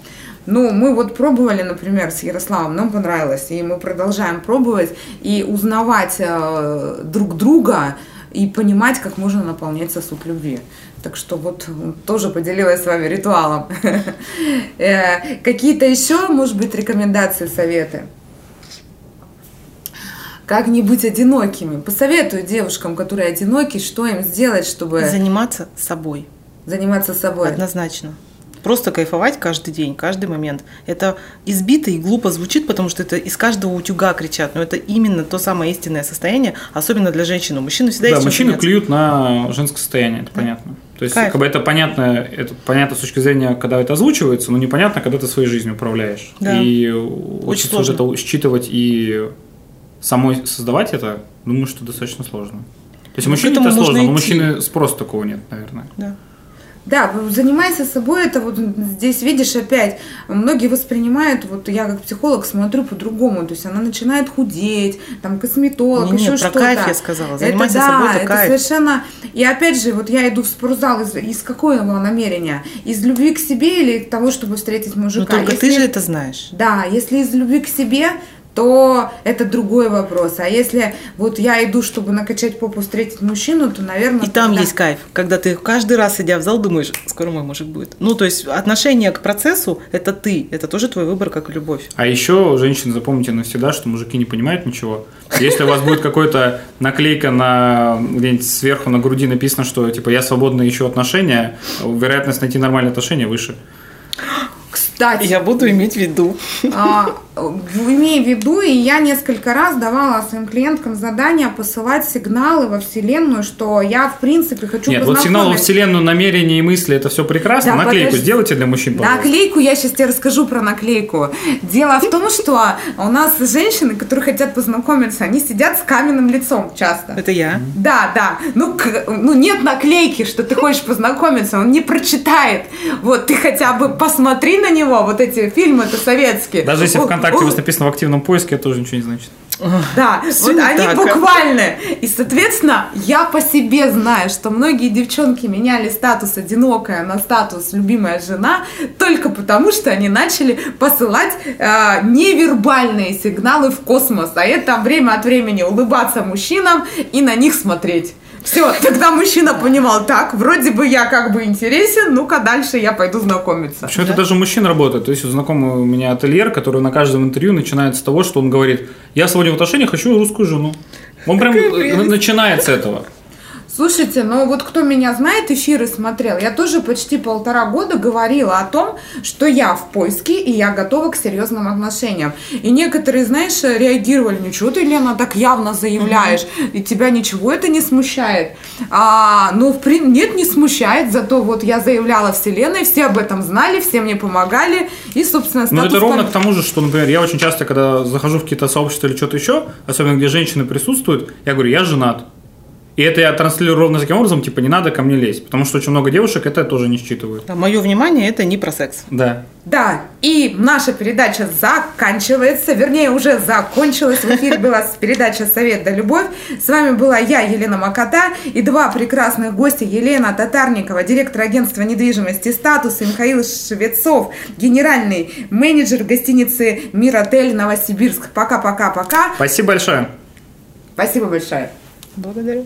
S2: Ну, мы вот пробовали, например, с Ярославом, нам понравилось, и мы продолжаем пробовать и узнавать э, друг друга и понимать, как можно наполнять сосуд любви. Так что вот м, тоже поделилась с вами ритуалом. Э, Какие-то еще, может быть, рекомендации, советы? Как не быть одинокими? Посоветую девушкам, которые одиноки, что им сделать, чтобы
S3: Заниматься собой.
S2: заниматься собой.
S3: Однозначно. Просто кайфовать каждый день, каждый момент. Это избито и глупо звучит, потому что это из каждого утюга кричат. Но это именно то самое истинное состояние, особенно для женщины. Мужчины всегда
S4: Да, мужчины
S3: заняться.
S4: клюют на женское состояние, это понятно. То есть,
S3: Кайф.
S4: как бы это понятно, это понятно с точки зрения, когда это озвучивается, но непонятно, когда ты своей жизнью управляешь.
S3: Да.
S4: И учиться вот
S3: сложно.
S4: это считывать и самой создавать это, думаю, что достаточно сложно. То есть
S3: Ну,
S4: мужчине это сложно, но у мужчины спроса такого нет, наверное.
S3: Да.
S2: Да, занимайся собой, это вот здесь видишь опять, многие воспринимают, вот я как психолог смотрю по-другому, то есть она начинает худеть, там косметолог,
S3: Не-не,
S2: еще
S3: про
S2: что-то.
S3: кайф я сказала,
S2: Это
S3: занимайся
S2: да,
S3: собой, это
S2: это
S3: кайф.
S2: совершенно, и опять же, вот я иду в спортзал из, из какого намерения? Из любви к себе или того, чтобы встретить
S3: Но
S2: мужика?
S3: Ну, только ты
S2: Если-
S3: же это знаешь.
S2: Да, если из любви к себе, то это другой вопрос. А если вот я иду, чтобы накачать попу, встретить мужчину, то, наверное...
S3: И там
S2: тогда-
S3: есть кайф, когда ты каждый раз, идя в зал, думаешь, скоро мой мужик будет. Ну, то есть отношение к процессу – это ты, это тоже твой выбор, как и любовь.
S4: А еще, женщины, запомните навсегда, что мужики не понимают ничего. Если у вас будет какой-то наклейка на где-нибудь сверху на груди написано, что типа я свободно ищу отношения, вероятность найти нормальные отношения выше.
S2: Кстати,
S3: Я буду иметь в виду.
S2: А, в- имея в виду, и я несколько раз давала своим клиенткам задание посылать сигналы во Вселенную, что я, в принципе, хочу
S4: Нет, вот сигнал во вселенную, намерения и мысли это все прекрасно.
S2: Да,
S4: Наклейку
S2: подожди.
S4: сделайте для мужчин, пожалуйста.
S2: Наклейку, я сейчас тебе расскажу про наклейку. Дело в том, что у нас женщины, которые хотят познакомиться, они сидят с каменным лицом часто.
S3: Это я.
S2: Да, да. Ну, к- ну, нет наклейки, что ты хочешь познакомиться, он не прочитает. Вот ты хотя бы посмотри на него, вот эти фильмы, это советские.
S4: Даже если ВКонтакте у вас написано в активном поиске, это тоже ничего не значит.
S2: Да, вот они
S3: так, а?
S2: буквально. И, соответственно, я по себе знаю, что многие девчонки меняли статус одинокая на статус любимая жена только потому, что они начали посылать э, невербальные сигналы в космос, а это время от времени улыбаться мужчинам и на них смотреть. Все, тогда мужчина понимал, так, вроде бы я как бы интересен, ну-ка дальше я пойду знакомиться.
S4: Почему это даже у мужчин работает? То есть вот знакомый у меня ательер, который на каждом интервью начинает с того, что он говорит, я сегодня в отношениях хочу русскую жену. Он прям э, начинает с этого.
S2: Слушайте, ну вот кто меня знает, эфиры смотрел, я тоже почти полтора года говорила о том, что я в поиске и я готова к серьезным отношениям. И некоторые, знаешь, реагировали, ничего ты, Лена, так явно заявляешь, и тебя ничего это не смущает. А, ну, в при- нет, не смущает, зато вот я заявляла вселенной, все об этом знали, все мне помогали, и, собственно,
S4: Ну, это
S2: статус
S4: ровно
S2: пар-
S4: к тому же, что, например, я очень часто, когда захожу в какие-то сообщества или что-то еще, особенно где женщины присутствуют, я говорю, я женат. И это я транслирую ровно таким образом, типа, не надо ко мне лезть. Потому что очень много девушек это тоже не считывают.
S3: Мое внимание – это не про секс.
S4: Да.
S2: Да, и наша передача заканчивается, вернее, уже закончилась. В эфире была передача «Совет да любовь». С вами была я, Елена Макота, и два прекрасных гостя. Елена Татарникова, директор агентства недвижимости «Статус», и Михаил Швецов, генеральный менеджер гостиницы «Миротель» Новосибирск. Пока-пока-пока.
S4: Спасибо большое.
S2: Спасибо большое.
S3: Благодарю.